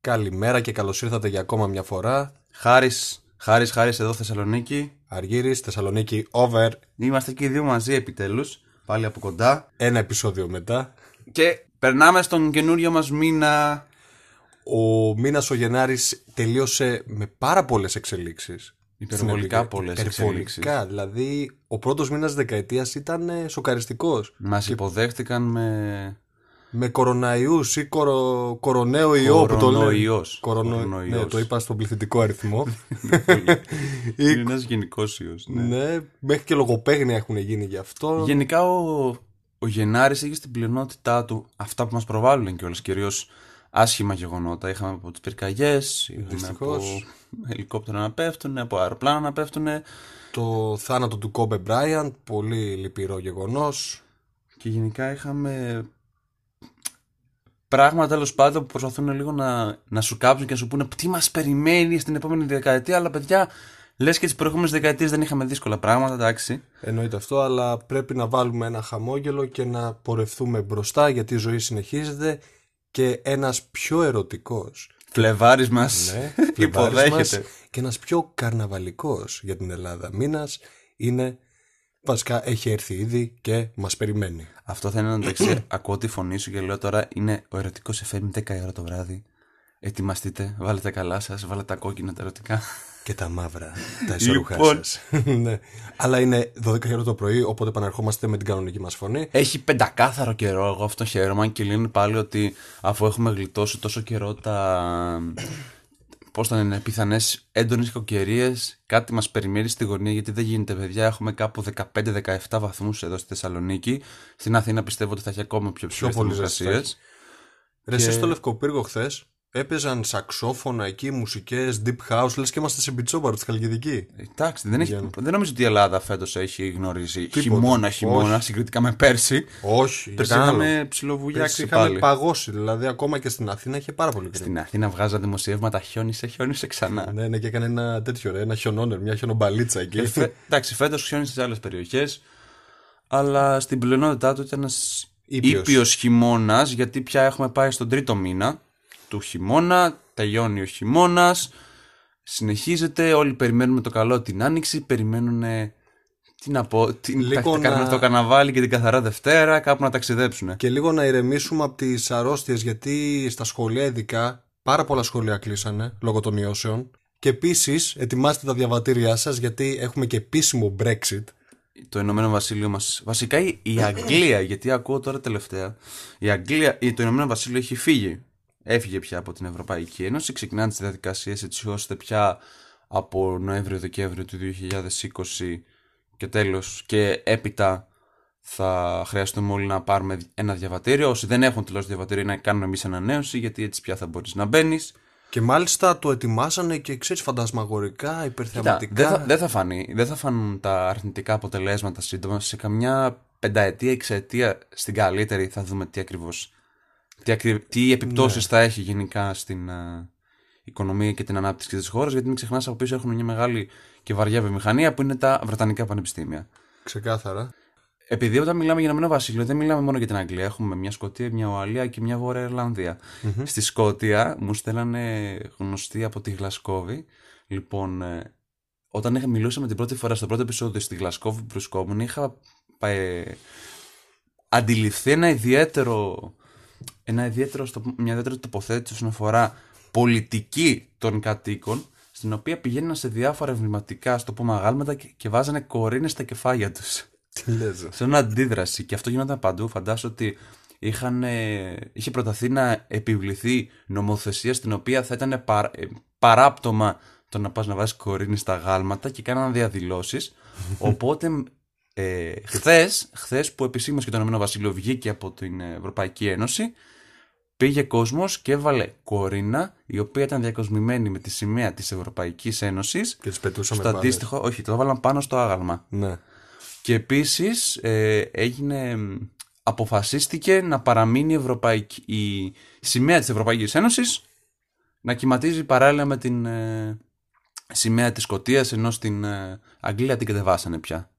Καλημέρα και καλώς ήρθατε για ακόμα μια φορά. Χάρης, Χάρης, Χάρης εδώ Θεσσαλονίκη. Αργύρης, Θεσσαλονίκη, over. Είμαστε και οι δύο μαζί επιτέλους, πάλι από κοντά. Ένα επεισόδιο μετά. Και περνάμε στον καινούριο μας μήνα. Ο μήνας ο Γενάρης τελείωσε με πάρα πολλές εξελίξεις. Υπερβολικά Στην πολλές Υπερβολικά, εξελίξεις. δηλαδή ο πρώτος μήνας δεκαετίας ήταν ε, σοκαριστικός. Μας υποδέχτηκαν με Με κοροναϊούς ή κορο... κοροναίο ιό που το λένε. Κορονοϊός. Κορονο... Κορονοϊός. Ναι, το είπα στον πληθυντικό αριθμό. Ή- Είναι ένας γενικός ιός. Ναι. ναι, μέχρι και λογοπαίγνια έχουν γίνει γι' αυτό. Γενικά ο, ο Γενάρης έχει στην πλειονότητά του αυτά που μας προβάλλουν κιόλας, κυρίως άσχημα γεγονότα. Είχαμε από τις πυρκαγιές, είχαμε από Δυστυχώς. ελικόπτερα να πέφτουν, από αεροπλάνα να πέφτουν. Το θάνατο του Κόμπε Μπράιαντ, πολύ λυπηρό γεγονός. Και γενικά είχαμε πράγματα τέλος πάντων που προσπαθούν λίγο να, να σου κάψουν και να σου πούνε τι μας περιμένεις στην επόμενη δεκαετία; Αλλά παιδιά, λες και τις προηγούμενες δεκαετίες δεν είχαμε δύσκολα πράγματα, εντάξει. Εννοείται αυτό, αλλά πρέπει να βάλουμε ένα χαμόγελο και να πορευθούμε μπροστά γιατί η ζωή συνεχίζεται και ένας πιο ερωτικός Φλεβάρης μας ναι, φλεβάρης μας υποδέχεται. και ένας πιο καρναβαλικός για την Ελλάδα μήνας είναι, βασικά έχει έρθει ήδη και μας περιμένει. Αυτό θα είναι εντάξει. ακούω τη φωνή σου και λέω τώρα είναι ο ερωτικός FM 10 η ώρα το βράδυ. Ετοιμαστείτε, βάλετε καλά σας, βάλετε τα κόκκινα τα ερωτικά. Και τα μαύρα, τα ισορρούχα Λοιπόν. σας. ναι. Αλλά είναι 12 η ώρα το πρωί, οπότε επαναρχόμαστε με την κανονική μας φωνή. Έχει πεντακάθαρο καιρό, εγώ αυτό χαίρομαι και λένε πάλι ότι αφού έχουμε γλιτώσει τόσο καιρό τα. Πώς θα είναι, πιθανές έντονες κακοκαιρίες, κάτι μας περιμένει στη γωνία γιατί δεν γίνεται, παιδιά. Έχουμε κάπου 15-17 βαθμούς εδώ στη Θεσσαλονίκη. Στην Αθήνα πιστεύω ότι θα έχει ακόμα πιο ψηλές πολύ θερμοκρασίες. ζεστές. Ρε, εσύ στο Λευκοπύργο χθες έπαιζαν σαξόφωνα εκεί, μουσικές, deep house, λες και είμαστε σε μπιτσόμπαρο τη Χαλκιδική. Εντάξει, δεν, έχει, δεν νομίζω ότι η Ελλάδα φέτος έχει γνωρίσει χειμώνα, Όχι. χειμώνα συγκριτικά με πέρσι. Όχι, Πέρσι ήταν άλλο. είχαμε Πέρσι ψιλοβουλιάξει είχαμε πάλι. παγώσει, δηλαδή ακόμα και στην Αθήνα είχε πάρα πολύ κρύο. Στην Αθήνα βγάζα δημοσιεύματα χιόνισε, χιόνισε ξανά. Ναι, ναι, και έκανε ένα τέτοιο, ρε, ένα χιονόνερ, μια χιονομπαλίτσα εκεί. Ε, φε- εντάξει, φέτος χιόνισε σε άλλες περιοχές. Αλλά στην πλειονότητά του ήταν ένας Ήπιος. ήπιος χειμώνας, γιατί πια έχουμε πάει στον τρίτο μήνα του χειμώνα. Τελειώνει ο χειμώνας. Συνεχίζεται. Όλοι περιμένουμε το καλό την άνοιξη. Περιμένουν. Τι να πω, την, Λίγο τα, να- να... το καναβάλι και την καθαρά Δευτέρα, κάπου να ταξιδέψουν. Και λίγο να ηρεμήσουμε από τις αρρώστιες, γιατί στα σχολεία ειδικά πάρα πολλά σχολεία κλείσανε λόγω των ιώσεων. Και επίσης, ετοιμάστε τα διαβατήριά σας, γιατί έχουμε και επίσημο Brexit. το Ηνωμένο Βασίλειο μας... Βασικά η, η Αγγλία, γιατί ακούω τώρα τελευταία, η Αγγλία, η- το Ηνωμένο Βασίλειο έχει φύγει. Έφυγε πια από την Ευρωπαϊκή Ένωση, ξεκινάνε τις διαδικασίες έτσι ώστε πια από Νοέμβριο-Δεκέμβριο του 2020 και τέλος και έπειτα θα χρειαστούμε όλοι να πάρουμε ένα διαβατήριο. Όσοι δεν έχουν τελειώσει διαβατήριο να κάνουμε εμείς ανανέωση γιατί έτσι πια θα μπορείς να μπαίνεις. Και μάλιστα το ετοιμάσανε και ξέρεις φαντασμαγορικά, Κοίτα, υπερθεαματικά. δεν θα, δεν θα φανεί, δεν θα φανούν τα αρνητικά αποτελέσματα σύντομα. Σε καμιά πενταετία, εξαετία στην καλύτερη θα δούμε τι ακριβώς, τι, ακρι- τι επιπτώσεις θα έχει γενικά στην α, οικονομία και την ανάπτυξη της χώρας, γιατί μην ξεχνάς από πίσω έχουμε μια μεγάλη και βαριά βιομηχανία που είναι τα Βρετανικά πανεπιστήμια. Ξεκάθαρα. Επειδή όταν μιλάμε για Ηνωμένο Βασίλειο, δεν μιλάμε μόνο για την Αγγλία. Έχουμε μια Σκωτία, μια Ουαλία και μια Βόρεια Ιρλανδία. Στη Σκωτία μου στέλνανε γνωστοί από τη Γλασκόβη. Λοιπόν, ε, όταν είχα μιλούσαμε την πρώτη φορά στο πρώτο επεισόδιο στη Γλασκόβη που βρισκόμουν, είχα ε, αντιληφθεί ένα ιδιαίτερο, ένα ιδιαίτερο, στο- μια ιδιαίτερη τοποθέτηση όσον αφορά πολιτική των κατοίκων, στην οποία πηγαίναν σε διάφορα εμβληματικά, στο πούμε αγάλματα και, και βάζανε κορίνες στα κεφάλια τους Τι λες. σαν αντίδραση και αυτό γινόταν παντού. Φαντάσου ότι είχαν, ε, είχε προταθεί να επιβληθεί νομοθεσία στην οποία θα ήταν παρά, ε, παράπτωμα το να πας να βάζεις κορίνη στα γάλματα και κάναν διαδηλώσεις. Οπότε ε, χθες, χθες που επισήμως και το Ηνωμένο Βασίλειο βγήκε από την Ευρωπαϊκή Ένωση πήγε κόσμος και έβαλε κορίνα η οποία ήταν διακοσμημένη με τη σημαία της Ευρωπαϊκής Ένωσης Και τις πετούσαμε στο πάντα. αντίστοιχο, όχι, το έβαλαν πάνω στο άγαλμα. Ναι. Και επίσης ε, έγινε, μ, αποφασίστηκε να παραμείνει η, Ευρωπαϊκή, η σημαία της Ευρωπαϊκής Ένωσης να κυματίζει παράλληλα με την ε, σημαία της Σκωτίας ενώ στην ε, Αγγλία την κατεβάσανε πια.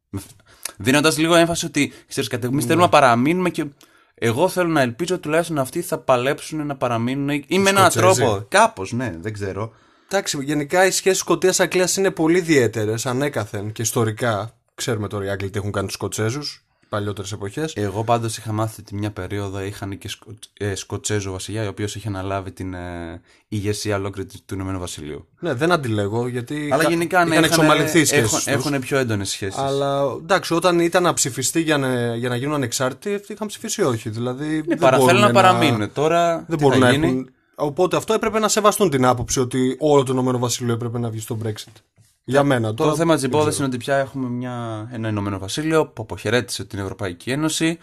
Δίνοντας λίγο έμφαση ότι ξέρεις κάτι, εμείς θέλουμε να παραμείνουμε και. Εγώ θέλω να ελπίζω τουλάχιστον αυτοί θα παλέψουν να παραμείνουν ή με έναν Σκοτσέζοι. τρόπο. Κάπως, ναι, δεν ξέρω. Εντάξει, γενικά οι σχέσεις Σκωτία-Αγγλία είναι πολύ ιδιαίτερες ανέκαθεν και ιστορικά. Ξέρουμε τώρα οι Άγγλοι τι έχουν κάνει τους Σκοτσέζους, παλιότερες εποχές. Εγώ πάντως είχα μάθει ότι μια περίοδο είχαν και σκο... ε, Σκοτσέζο βασιλιά, ο οποίος είχε αναλάβει την ε, ηγεσία ολόκληρη του Ηνωμένου Βασιλείου. Ναι, δεν αντιλέγω γιατί. Αλλά κα- γενικά ναι, είχαν είχαν, εξομαλυνθείς οι σχέσεις έχουν, τους. έχουν πιο έντονες σχέσεις. Αλλά εντάξει, όταν ήταν να ψηφιστεί για να, για να γίνουν ανεξάρτητοι, αυτοί είχαν ψηφίσει όχι. Δηλαδή, Ναι, δεν παρα, μπορούν θέλουν να παραμείνουν. Τώρα Δεν τι μπορούν θα να γίνει; έχουν. Οπότε αυτό έπρεπε να σεβαστούν την άποψη ότι όλο το Ηνωμένο Βασίλειο έπρεπε να βγει στο Brexit. Για μένα τώρα. Το θέμα της δεν υπόθεσης ξέρω. είναι ότι πια έχουμε μια, ένα Ηνωμένο Βασίλειο που αποχαιρέτησε την Ευρωπαϊκή Ένωση.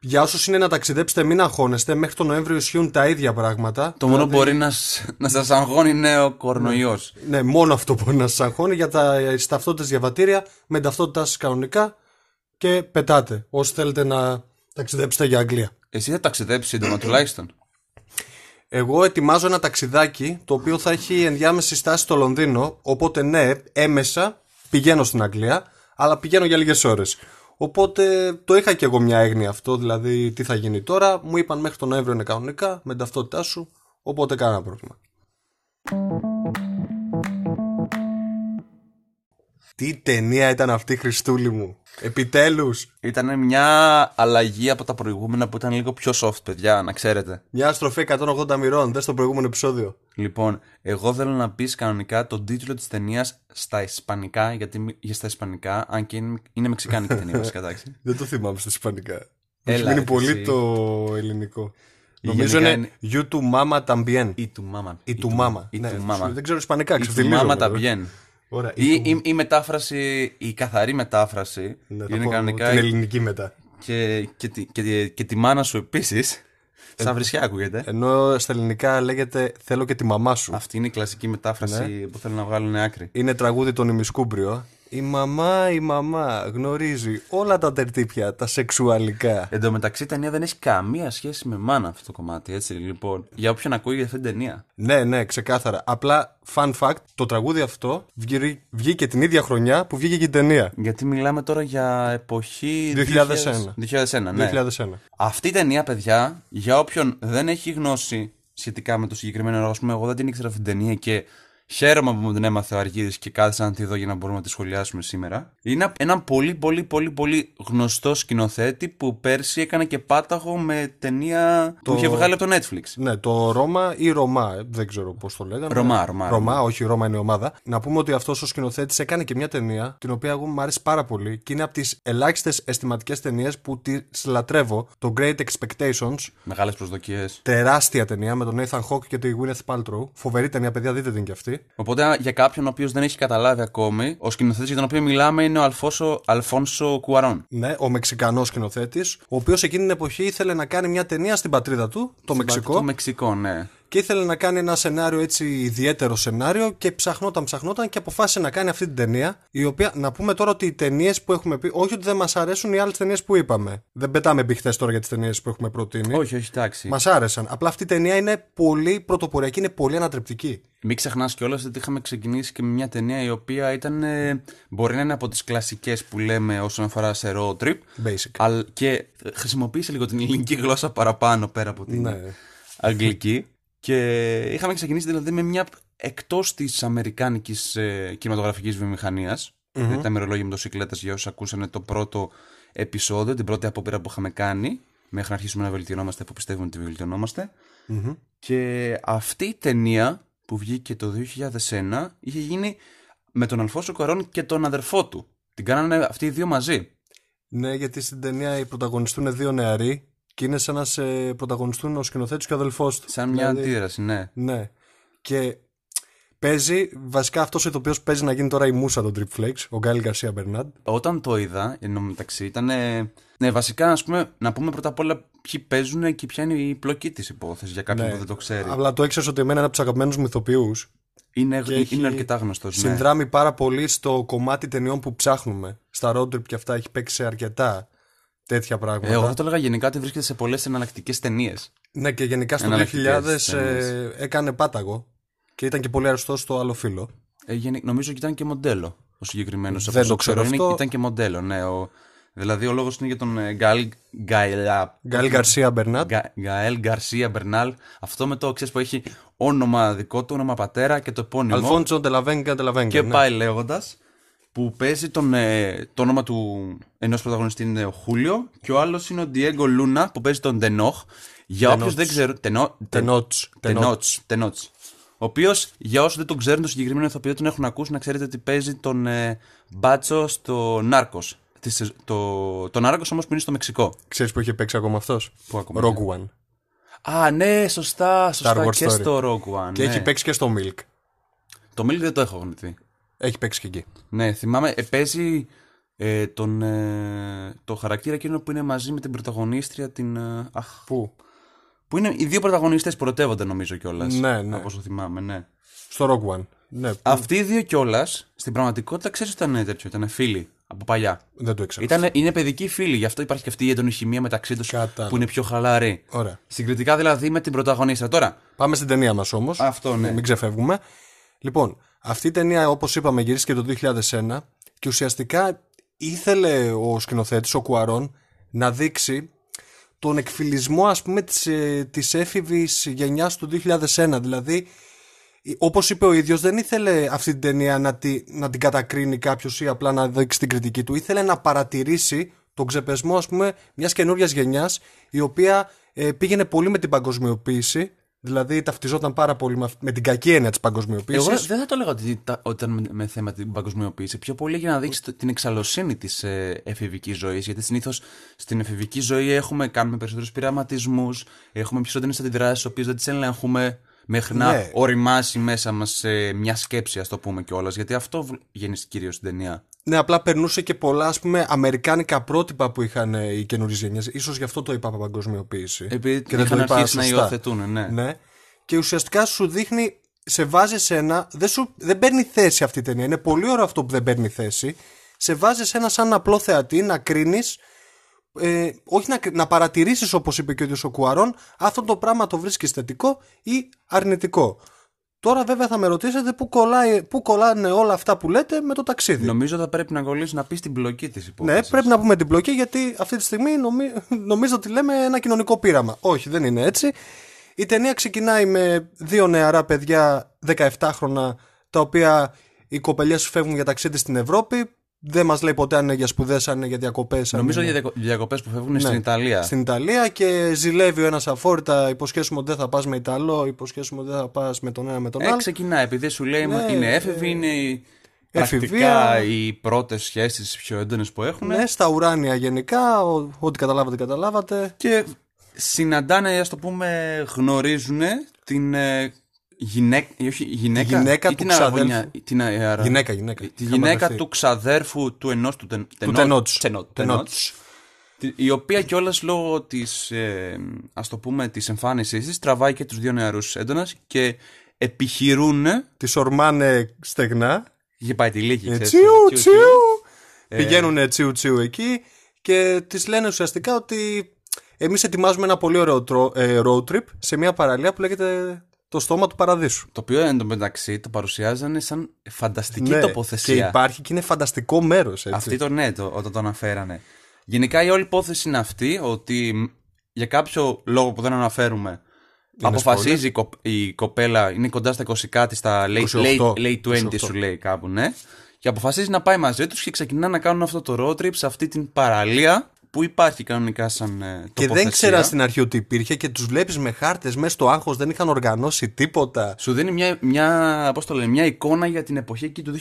Για όσους είναι να ταξιδέψετε, μην αγχώνεστε. Μέχρι τον Νοέμβριο ισχύουν τα ίδια πράγματα. Το μόνο που μπορεί να, σ- να σας αγχώνει είναι ο κορονοϊός. Ναι, μόνο αυτό μπορεί να σας αγχώνει για τα ταυτότητε διαβατήρια με την ταυτότητά σας κανονικά και πετάτε. Όσοι θέλετε να ταξιδέψετε για Αγγλία. Εσύ θα ταξιδέψεις σύντομα τουλάχιστον. Εγώ ετοιμάζω ένα ταξιδάκι το οποίο θα έχει ενδιάμεση στάση στο Λονδίνο. Οπότε ναι, έμεσα πηγαίνω στην Αγγλία, αλλά πηγαίνω για λίγες ώρες. Οπότε το είχα και εγώ μια έγνοια αυτό, δηλαδή τι θα γίνει τώρα. Μου είπαν μέχρι τον Νοέμβριο είναι κανονικά με την ταυτότητά σου, οπότε κανένα πρόβλημα. Τι ταινία ήταν αυτή, Χριστούλη μου. Επιτέλους, Ήταν μια αλλαγή από τα προηγούμενα που ήταν λίγο πιο soft, παιδιά, να ξέρετε. μια στροφή 180 μοιρών, δες το προηγούμενο επεισόδιο. Λοιπόν, εγώ θέλω να πεις κανονικά τον τίτλο της ταινίας στα Ισπανικά, γιατί μι- για στα Ισπανικά, αν και είναι, είναι μεξικάνικη ταινία, βασικά εντάξει. Δεν το θυμάμαι στα Ισπανικά. Έλα, Έχει μείνει ρε, πολύ εσύ. το ελληνικό. Γενικά Νομίζω είναι είναι- You to Mama también. Ή του μάμα. Ή του Mama. Ή Ναι, του μάμα. Δεν ξέρω Ισπανικά, Ή του ξεφτιλίζω. μάμα τα βέβαια. bien. Ωραία. Ή η, η μετάφραση, η καθαρή μετάφραση Ναι, θα είναι πω κανονικά Την ελληνική μετά. και, και, τη- και, τη- και τη μάνα σου επίσης. Σαν βρισιά ακούγεται. Ενώ στα ελληνικά λέγεται Θέλω και τη μαμά σου. Αυτή είναι η κλασική μετάφραση που θέλουν να βγάλουν άκρη. Είναι τραγούδι των ημισκούμπριο. Η μαμά, η μαμά γνωρίζει όλα τα τερτύπια, τα σεξουαλικά. Εν τω μεταξύ η ταινία δεν έχει καμία σχέση με μάνα αυτό το κομμάτι, έτσι λοιπόν. Για όποιον ακούει για αυτή την ταινία. Ναι, ναι, ξεκάθαρα. Απλά, fun fact, το τραγούδι αυτό βγήκε, βγήκε την ίδια χρονιά που βγήκε και η ταινία. Γιατί μιλάμε τώρα για εποχή 2001. 2001, ναι. 2001. Αυτή η ταινία, παιδιά, για όποιον δεν έχει γνώση σχετικά με το συγκεκριμένο έργο, ας πούμε, εγώ δεν την ήξερα αυτή την ταινία και χαίρομαι που μου την έμαθε ο Αργύρης και κάθισα να τη δω για να μπορούμε να τη σχολιάσουμε σήμερα. Είναι ένα πολύ πολύ πολύ πολύ γνωστό σκηνοθέτη που πέρσι έκανε και πάταγο με ταινία που είχε βγάλει από το Netflix. Ναι, το Ρώμα ή Ρωμά, ε, δεν ξέρω πώς το λέγανε. Ρωμά, Ρωμά, Ρωμά, όχι, Ρώμα είναι η ομάδα. Να πούμε ότι αυτός ο σκηνοθέτης έκανε και μια ταινία, την οποία εγώ μου αρέσει πάρα πολύ και είναι από τις ελάχιστες αισθηματικές ταινίες που τι λατρεύω. Το Great Expectations. Μεγάλες προσδοκίες. Τεράστια ταινία με τον Nathan Hawke και τη Gwyneth Paltrow. Φοβερή ταινία, παιδιά, δείτε την κι αυτή. Οπότε για κάποιον ο οποίος δεν έχει καταλάβει ακόμη, ο σκηνοθέτης για τον οποίο μιλάμε είναι ο Αλφόσο, Αλφόνσο Κουαρών. Ναι, ο Μεξικανός σκηνοθέτης, ο οποίος εκείνη την εποχή ήθελε να κάνει μια ταινία στην πατρίδα του, το Μεξικό. Το Μεξικό, ναι. Και ήθελε να κάνει ένα σενάριο έτσι ιδιαίτερο σενάριο και ψαχνόταν, ψαχνόταν και αποφάσισε να κάνει αυτή την ταινία. Η οποία, να πούμε τώρα ότι οι ταινίες που έχουμε πει, όχι ότι δεν μας αρέσουν οι άλλες ταινίες που είπαμε. Δεν πετάμε μπιχτές τώρα για τις ταινίες που έχουμε προτείνει. Όχι, όχι, εντάξει. Μας άρεσαν. Απλά αυτή η ταινία είναι πολύ πρωτοποριακή, είναι πολύ ανατρεπτική. Μην ξεχνάς κιόλας ότι είχαμε ξεκινήσει και με μια ταινία η οποία ήταν. ε, μπορεί να είναι από τις κλασικές που λέμε όσον αφορά σε road trip. Basic. Αλλά και χρησιμοποίησε λίγο την ελληνική γλώσσα παραπάνω πέρα από την Ναι. αγγλική. Και είχαμε ξεκινήσει δηλαδή με μια εκτός της αμερικάνικης ε, κινηματογραφικής βιομηχανίας. Δηλαδή τα ημερολόγια μοτοσυκλέτε για όσους ακούσανε το πρώτο επεισόδιο, την πρώτη απόπειρα που είχαμε κάνει, μέχρι να αρχίσουμε να βελτιωνόμαστε που πιστεύουμε ότι βελτιωνόμαστε. Μμμ. Και αυτή η ταινία που βγήκε το 2001 είχε γίνει με τον Αλφόσο Κορών και τον αδερφό του. Την κάνανε αυτοί οι δύο μαζί. Ναι, γιατί στην ταινία οι πρωταγωνιστούν δύο νεαροί και είναι σαν να σε πρωταγωνιστούν ο σκηνοθέτης και ο αδελφός του. Σαν μια Δηλαδή, αντίδραση, ναι. Ναι. Και παίζει, βασικά αυτός ο ηθοποιός παίζει να γίνει τώρα η μουσα των Trip Flakes, ο Γκάιλ Γκαρσία Μπερνάντ. Όταν το είδα, ενώ μεταξύ ήταν. Ναι, βασικά, ας πούμε, να πούμε πρώτα απ' όλα ποιοι παίζουν και ποια είναι η πλοκή της υπόθεσης για κάποιον Ναι. που δεν το ξέρει. Αλλά το έξερε ότι εμένα είναι από τους αγαπημένους μου ηθοποιούς. Είναι, και έχει είναι αρκετά γνωστός. Ναι. Συνδράμει πάρα πολύ στο κομμάτι ταινιών που ψάχνουμε. Στα road trip και αυτά έχει παίξει σε αρκετά τέτοια πράγματα. Ε, εγώ θα το έλεγα γενικά ότι βρίσκεται σε πολλές εναλλακτικές ταινίες. Ναι, και γενικά στο Εναλλακτικές 2000 ε, ταινίες. έκανε πάταγο και ήταν και πολύ αριστό στο άλλο φύλλο. Ε, γενι- νομίζω ότι ήταν και μοντέλο. ο συγκεκριμένος. Δεν το ξέρω αυτό. Ήταν και μοντέλο, ναι. Ο, δηλαδή ο λόγος είναι για τον ε, Γκάιλ. Γκάιλ Γκαρσία Μπερνάτ. Γκάιλ Γκαρσία Μπερνάλ. Αυτό με το ξέρεις που έχει όνομα δικό του, όνομα πατέρα και το επώνυμο. Αλφόντσο Ντελαβέγκα Ντελαβέγκα. Και ναι. πάει λέγοντας. Που παίζει τον, ε, το όνομα του ενός πρωταγωνιστή είναι ο Χούλιο και ο άλλος είναι ο Diego Λούνα που παίζει τον Ντενόχ. Για όποιους δεν ξέρουν. Τενό, Τενότς. Τενότς. Τενότς. Ο οποίος, για όσους δεν τον ξέρουν, το συγκεκριμένο ηθοποιό τον έχουν ακούσει να ξέρετε ότι παίζει τον ε, Μπάτσο στο Νάρκος. Το, το Νάρκος όμως που είναι στο Μεξικό. Ξέρεις που είχε παίξει ακόμα αυτός; Πού ακόμα. Rogue One. Α, ναι, σωστά, σωστά. Wars και story. στο Rogue One. Και ναι. έχει παίξει και στο Milk. Το Milk δεν το έχω γνωρίσει. Έχει παίξει και εκεί. Ναι, θυμάμαι, ε, παίζει ε, τον, ε, το χαρακτήρα εκείνο που είναι μαζί με την πρωταγωνίστρια την. ε, αχ, Πού; που είναι οι δύο πρωταγωνιστές που ερωτεύονται νομίζω κιόλας. Ναι, ναι. Από όσο θυμάμαι, ναι. Στο Rogue One. Ναι, Αυτοί οι δύο κιόλας στην πραγματικότητα ξέρεις ότι ήταν τέτοιο, ήταν φίλοι από παλιά. δεν το ήξερα. Ήτανε, είναι παιδικοί φίλοι, γι' αυτό υπάρχει και αυτή η έντονη χημεία μεταξύ τους Κατάλαβα. που είναι πιο χαλαρή. Ωραία. Συγκριτικά δηλαδή με την πρωταγωνίστρια. Τώρα, Πάμε στην ταινία μας όμως. Αυτό, ναι. Μην ξεφεύγουμε. Λοιπόν, αυτή η ταινία όπως είπαμε γυρίστηκε το 2001 και ουσιαστικά ήθελε ο σκηνοθέτης, ο Κουαρών, να δείξει τον εκφυλισμό ας πούμε της, ε, της έφηβης γενιάς του 2001. Δηλαδή, ε, όπως είπε ο ίδιος, δεν ήθελε αυτή την ταινία να, τη, να την κατακρίνει κάποιος ή απλά να δείξει την κριτική του. Ήθελε να παρατηρήσει τον ξεπεσμό ας πούμε μιας καινούριας γενιάς η οποία ε, πήγαινε πολύ με την παγκοσμιοποίηση Δηλαδή ταυτιζόταν πάρα πολύ με, αυ- με την κακή έννοια της παγκοσμιοποίησης. εγώ δεν θα το λέγα ότι, τα- ότι ήταν με, με θέμα την παγκοσμιοποίηση. Πιο πολύ για να δείξεις το- την εξαλωσύνη της ε, εφηβικής ζωής. Γιατί συνήθως στην εφηβική ζωή έχουμε, κάνουμε περισσότερους πειραματισμούς, έχουμε πιο έντονε αντιδράσεις, τι οποίες δεν τις ελέγχουμε μέχρι να Ναι. οριμάσει μέσα μας μια σκέψη, ας το πούμε κιόλας. Γιατί αυτό γίνει κυρίως στην ταινία. Ναι, απλά περνούσε και πολλά ας πούμε αμερικάνικα πρότυπα που είχαν ε, οι καινούριες γενιές. σω γι' αυτό το είπα παγκοσμιοποίηση. Επειδή και δεν το είχαν είπα αρχίσει να σωστά. υιοθετούν, ναι. Ναι. Και ουσιαστικά σου δείχνει, σε βάζει σε ένα. Δεν, σου, δεν παίρνει θέση αυτή η ταινία. Είναι πολύ ωραίο αυτό που δεν παίρνει θέση. Σε βάζει σε ένα σαν απλό θεατή να κρίνεις. Ε, όχι να, κρι- να παρατηρήσεις όπως είπε και ο ίδιος ο Κουαρών, αυτό το πράγμα το βρίσκεις θετικό ή αρνητικό. Τώρα βέβαια θα με ρωτήσετε πού, κολλάει, πού κολλάνε όλα αυτά που λέτε με το ταξίδι. Νομίζω θα πρέπει να κολλήσει να πει την πλοκή της υπόθεσης. Ναι, πρέπει να πούμε την πλοκή γιατί αυτή τη στιγμή νομι... νομίζω ότι λέμε ένα κοινωνικό πείραμα. Όχι, δεν είναι έτσι. Η ταινία ξεκινάει με δύο νεαρά παιδιά 17χρονα τα οποία οι κοπελιές φεύγουν για ταξίδι στην Ευρώπη. Δεν μας λέει ποτέ αν είναι για σπουδές, αν είναι για διακοπές. αν Νομίζω είναι- για διακοπές που φεύγουν Ναι, στην Ιταλία. Στην Ιταλία και ζηλεύει ο ένας αφόρητα. Υποσχέσουμε ότι δεν θα πας με Ιταλό, υποσχέσουμε ότι δεν θα πας με τον ένα με τον Ε, άλλο. ξεκινάει, επειδή σου λέει Ναι, είναι έφηβοι, είναι οι- εφηβεία. πρακτικά οι πρώτες σχέσεις πιο έντονες που έχουν. Ναι, στα ουράνια γενικά, ο- ό,τι καταλάβατε, καταλάβατε. Και συναντάνε, ας το πούμε, γνωρίζουν την ε, γυναίκα, όχι, γυναίκα, γυναίκα ή του την αραβωνιά- ξαδέλφου. την αρα- Γυναίκα, γυναίκα. Τη Είχα γυναίκα μπερδευτεί. του ξαδέρφου του ενός του, τεν, Του Τενότς. Τενότ- Τενότς. Τενότς. Τη- η οποία κιόλας λόγω της, ε, ας το πούμε, της εμφάνισής της τραβάει και τους δύο νεαρούς έντονας και επιχειρούν Τη ορμάνε στεγνά. είχε πάει τη λίγη, Ε, ξέρεις, τσιου, τσιου, τσιου. Ε. Πηγαίνουν τσιου τσιου εκεί και τη λένε ουσιαστικά ότι εμείς ετοιμάζουμε ένα πολύ ωραίο τρο- ε, road trip σε μια παραλία που λέγεται το στόμα του παραδείσου. Το οποίο εν τω μεταξύ το παρουσιάζανε σαν φανταστική Ναι, τοποθεσία. Και υπάρχει και είναι φανταστικό μέρος. Αυτή το ναι, το, όταν το αναφέρανε. Γενικά η όλη υπόθεση είναι αυτή ότι μ, για κάποιο λόγο που δεν αναφέρουμε αποφασίζει η, κοπ- η κοπέλα, είναι κοντά στα 20 κάτι, στα late, 28, late, late 20 28. σου λέει κάπου, ναι. Και αποφασίζει να πάει μαζί τους και ξεκινά να κάνουν αυτό το road trip σε αυτή την παραλία που υπάρχει κανονικά σαν ε, Και τοποθεσία. δεν ξέρα στην αρχή ότι υπήρχε και τους βλέπεις με χάρτες μέσα στο άγχος, δεν είχαν οργανώσει τίποτα. Σου δίνει μια, μια, πώς το λένε, μια εικόνα για την εποχή εκεί του 2000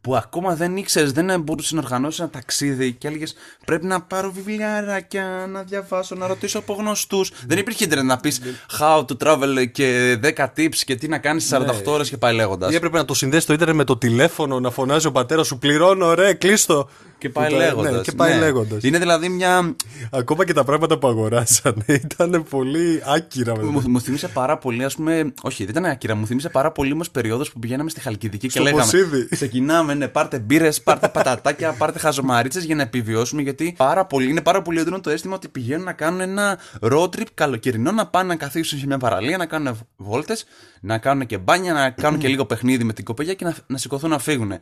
που ακόμα δεν ήξερες, δεν μπορούσες να οργανώσεις ένα ταξίδι και έλεγες Πρέπει να πάρω βιβλιαράκια, να διαβάσω, να ρωτήσω από γνωστούς. δεν υπήρχε ίντερνετ να πεις How to travel και 10 tips και τι να κάνεις 48 ώρες και πάει λέγοντας. Ή έπρεπε να το συνδέσεις το ίντερνετ με το τηλέφωνο, να φωνάζει ο πατέρας σου πληρώνω, ρε, κλείστο. Και πάει Που τα- λέγοντας. ναι, και πάει λέγοντας. Είναι δηλαδή μια. Ακόμα και τα πράγματα που αγοράσανε ήταν πολύ άκυρα. βέβαια. Μου, μου θύμισε πάρα πολύ, ας πούμε. Όχι, δεν ήταν άκυρα. Μου θύμισε πάρα πολύ όμως περίοδο που πηγαίναμε στη Χαλκιδική και Στο λέγαμε. Ποσίδι. Ξεκινάμε πάμε, ναι, πάρτε μπύρες, πάρτε πατατάκια, πάρτε χαζομαρίτσες για να επιβιώσουμε. Γιατί πάρα πολύ, είναι πάρα πολύ έντονο το αίσθημα ότι πηγαίνουν να κάνουν ένα road trip καλοκαιρινό, να πάνε να καθίσουν σε μια παραλία, να κάνουν βόλτες, να κάνουν και μπάνια, να κάνουν και λίγο παιχνίδι με την κοπέλια και να, να σηκωθούν να φύγουν.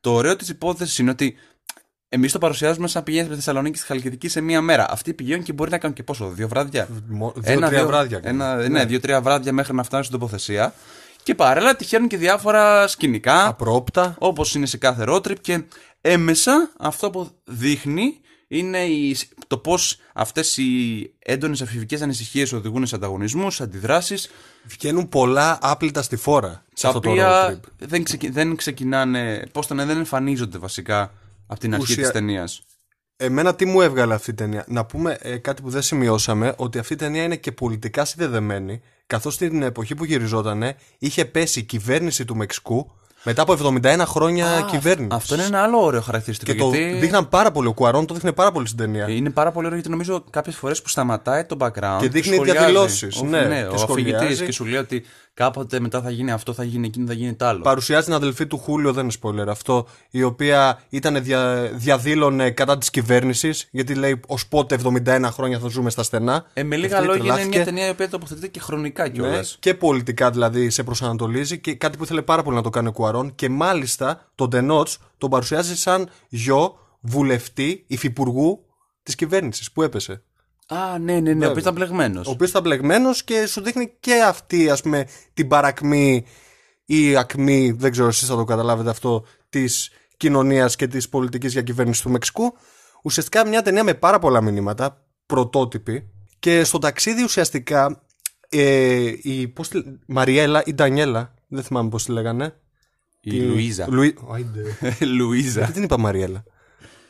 Το ωραίο της υπόθεσης είναι ότι Εμείς το παρουσιάζουμε σαν πηγαίνει με Θεσσαλονίκη στη Χαλκιδικής σε μία μέρα. Αυτοί πηγαίνουν και μπορεί να κάνουν και πόσο, δύο βράδια; Δύο-τρία βράδια. Ένα, ναι, ναι δύο-τρία βράδια μέχρι να φτάνουν στην τοποθεσία. Και παράλληλα τυχαίνουν και διάφορα σκηνικά. Απρόπτα. Όπως είναι σε κάθε road trip. Και έμεσα αυτό που δείχνει είναι η, το πώς αυτές οι έντονες αφηβικέ ανησυχίες οδηγούν σε ανταγωνισμούς, αντιδράσεις. Βγαίνουν πολλά άπλυτα στη φόρα. Τα οποία δεν, δεν ξεκινάνε. Πώς το δεν εμφανίζονται βασικά από την αρχή Ουσια... της ταινίας. Εμένα τι μου έβγαλε αυτή η ταινία; Να πούμε ε, κάτι που δεν σημειώσαμε, ότι αυτή η ταινία είναι και πολιτικά συνδεδεμένη, καθώς την εποχή που γυριζόταν είχε πέσει η κυβέρνηση του Μεξικού μετά από 71 χρόνια Α, κυβέρνησης. Αυτό είναι ένα άλλο ωραίο χαρακτηριστικό. Και γιατί... το δείχναν πάρα πολύ. Ο Κουαρών το δείχνει πάρα πολύ στην ταινία. Είναι πάρα πολύ ωραίο γιατί νομίζω κάποιες φορές που σταματάει το background. Και δείχνει διαδηλώσεις. Ναι, ναι, και ο αφηγητής και σου λέει ότι κάποτε μετά θα γίνει αυτό, θα γίνει εκείνο, θα γίνει το άλλο. Παρουσιάζει την αδελφή του Χούλιο, δεν είναι spoiler αυτό, η οποία ήταν δια, διαδήλωνε κατά της κυβέρνησης, γιατί λέει ως πότε 71 χρόνια θα ζούμε στα στενά. Ε, με λίγα λόγια είναι μια ταινία η οποία τοποθετείται και χρονικά κιόλας. Ναι, και πολιτικά δηλαδή σε προσανατολίζει και κάτι που ήθελε πάρα πολύ να το κάνει ο Κουαρών και μάλιστα τον Ντενότ τον παρουσιάζει σαν γιο βουλευτή υφυπουργού της κυβέρνησης που έπεσε; Α, ναι, ναι, ναι. Ο οποίος ήταν μπλεγμένος. Ο οποίος ήταν μπλεγμένος και σου δείχνει και αυτή, ας πούμε, την παρακμή ή ακμή, δεν ξέρω εσείς θα το καταλάβετε αυτό, της κοινωνίας και της πολιτικής διακυβέρνηση του Μεξικού. Ουσιαστικά μια ταινία με πάρα πολλά μηνύματα, πρωτότυπη. Και στο ταξίδι ουσιαστικά ε, η πώς τη, Μαριέλα ή Ντανιέλα, δεν θυμάμαι πώς τη λέγανε. Η τη, Λουίζα. Λουί... Λουίζα. Γιατί την είπα Μαριέλα;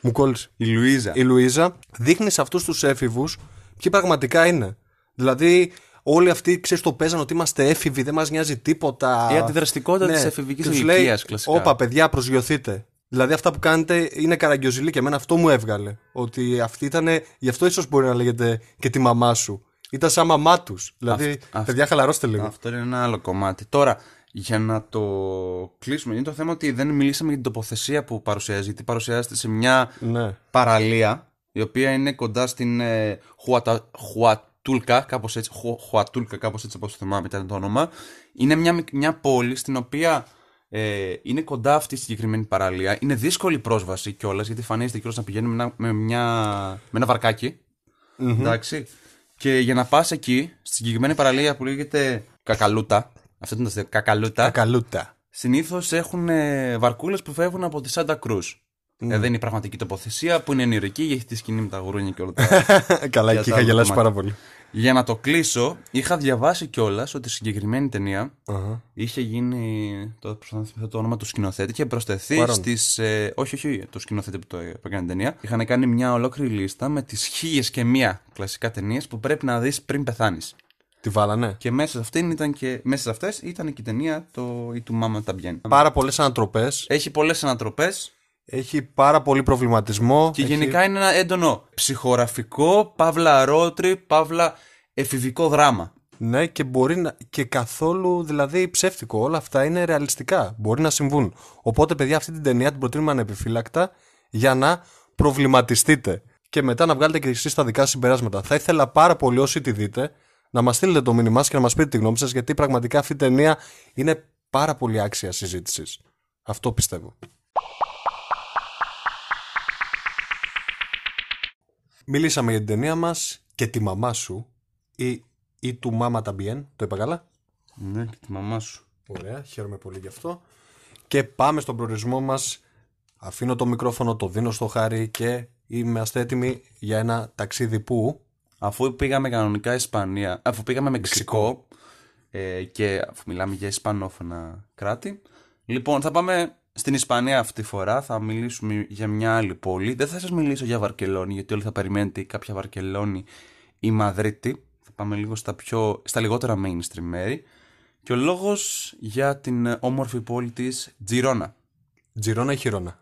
Μου κόλλησε. Η Λουίζα. Η Λουίζα δείχνει σε αυτούς τους έφηβους ποιοι πραγματικά είναι. Δηλαδή, όλοι αυτοί ξέρεις το παίζαν ότι είμαστε έφηβοι, δεν μας νοιάζει τίποτα. Η αντιδραστικότητα ναι. της εφηβικής ηλικίας, κλασικά. Όπα, παιδιά, προσγειωθείτε. Δηλαδή, αυτά που κάνετε είναι καραγκιόζηλοι και εμένα αυτό μου έβγαλε. Ότι αυτή ήταν. Γι' αυτό ίσως μπορεί να λέγεται και τη μαμά σου. Ήταν σαν μαμά τους. Δηλαδή, παιδιά, χαλαρώστε λίγο. Αυτό είναι ένα άλλο κομμάτι. Τώρα, για να το κλείσουμε, είναι το θέμα ότι δεν μιλήσαμε για την τοποθεσία που παρουσιάζει. Γιατί παρουσιάζεται σε μια ναι. παραλία η οποία είναι κοντά στην ε, Χουατα, Χουατούλκα, κάπως έτσι, Χου, Χουατούλκα, κάπως έτσι όπως το θυμάμαι ήταν το όνομα. Είναι μια, μια πόλη στην οποία ε, είναι κοντά αυτή η συγκεκριμένη παραλία. Είναι δύσκολη πρόσβαση κιόλας, γιατί φανίζεται κιόλας να πηγαίνουμε με, με, μια, με ένα βαρκάκι. Mm-hmm. Εντάξει. Και για να πας εκεί, στη συγκεκριμένη παραλία που λέγεται Κακαλούτα, αυτό είναι το Κακαλούτα. Κακαλούτα. Συνήθως έχουν ε, βαρκούλες που φεύγουν από τη Σάντα Κρούζ. Mm. Ε, δεν είναι η πραγματική τοποθεσία που είναι ενηρική, έχει τη σκηνή με τα γουρούνια και όλα τα. Καλά, εκεί είχα γελάσει πάρα πολύ. Για να το κλείσω, είχα διαβάσει κιόλας ότι η συγκεκριμένη ταινία uh-huh. είχε γίνει. Τώρα προσπαθώ να το όνομα του σκηνοθέτη και προσθεθεί στις. Ε, όχι, όχι, το σκηνοθέτη που το που έκανε την ταινία. Είχαν κάνει μια ολόκληρη λίστα με τις χίλιες και μία κλασικά ταινίες που πρέπει να δεις πριν πεθάνεις. Τη βάλανε. Και μέσα σε, αυτήν ήταν και, μέσα σε αυτές ήταν και η ταινία το, η του Μάμα Ταμπιέν. Πάρα πολλές ανατροπές. Έχει πολλές ανατροπές. Έχει πάρα πολύ προβληματισμό. Και γενικά είναι ένα έντονο ψυχογραφικό, παύλα ρότρι, παύλα εφηβικό δράμα. Ναι, και μπορεί να. και καθόλου δηλαδή ψεύτικο. Όλα αυτά είναι ρεαλιστικά. Μπορεί να συμβούν. Οπότε, παιδιά, αυτή την ταινία την προτείνουμε ανεπιφύλακτα για να προβληματιστείτε. Και μετά να βγάλετε και εσείς τα δικά συμπεράσματα. Θα ήθελα πάρα πολύ όσοι τη δείτε να μας στείλετε το μήνυμά και να μας πείτε τη γνώμη σας, γιατί πραγματικά αυτή η ταινία είναι πάρα πολύ άξια συζήτησης. Αυτό πιστεύω. Μιλήσαμε για την ταινία μας και τη μαμά σου ή, ή του Μάμα Ταμπιέν. Το είπα καλά; Ναι, και τη μαμά σου. Ωραία, χαίρομαι πολύ γι' αυτό. Και πάμε στον προορισμό μας. Αφήνω το μικρόφωνο, το δίνω στο χάρι και είμαστε έτοιμοι για ένα ταξίδι που αφού πήγαμε κανονικά Ισπανία, αφού πήγαμε Μεξικό, ε, και αφού μιλάμε για ισπανόφωνα κράτη, λοιπόν θα πάμε στην Ισπανία αυτή τη φορά, θα μιλήσουμε για μια άλλη πόλη. Δεν θα σας μιλήσω για Βαρκελόνη, γιατί όλοι θα περιμένετε κάποια Βαρκελόνη ή Μαδρίτη. Θα πάμε λίγο στα, πιο, στα λιγότερα mainstream μέρη. Και ο λόγος για την όμορφη πόλη της Τζιρόνα. Τζιρόνα ή Χιρόνα;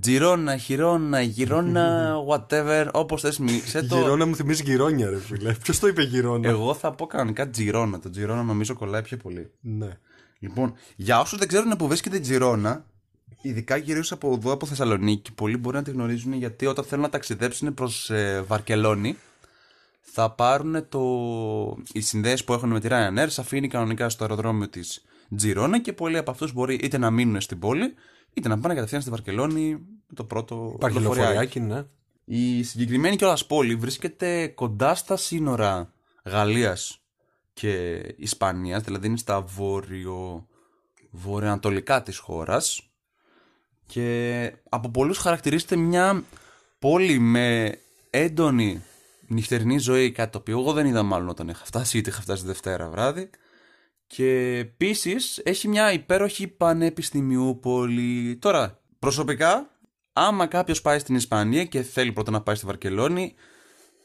Τζιρόνα, χειρώνα, γυρώνα, whatever, όπως θες μίλησε το. Γυρώνα μου θυμίζει γυρόνια, ρε φίλε. Ποιος το είπε γυρόνα. Εγώ θα πω κανονικά τζιρόνα. Το τζιρόνα νομίζω κολλάει πιο πολύ. Ναι. Λοιπόν, για όσους δεν ξέρουν που βρίσκεται η τζιρόνα, ειδικά κυρίω από εδώ, από Θεσσαλονίκη, πολλοί μπορεί να τη γνωρίζουν γιατί όταν θέλουν να ταξιδέψουν προς ε, Βαρκελόνη, θα πάρουν το... οι συνδέσεις που έχουν με τη Ryanair, σε αφήνει κανονικά στο αεροδρόμιο της Τζιρόνα και πολλοί από αυτούς μπορεί είτε να μείνουν στην πόλη, είτε να πάνε κατευθείαν στη Βαρκελόνη με το πρώτο Υπάρχει λεωφοριάκι, ναι. Η συγκεκριμένη κιόλας πόλη βρίσκεται κοντά στα σύνορα Γαλλίας και Ισπανίας, δηλαδή είναι στα βόρειο, βορειοανατολικά της χώρας και από πολλούς χαρακτηρίζεται μια πόλη με έντονη νυχτερινή ζωή, κάτι το οποίο εγώ δεν είδα μάλλον όταν είχα φτάσει, είτε είχα φτάσει Δευτέρα βράδυ. Και επίσης έχει μια υπέροχη πανεπιστημίου πόλη. Τώρα, προσωπικά, άμα κάποιος πάει στην Ισπανία και θέλει πρώτα να πάει στη Βαρκελόνη,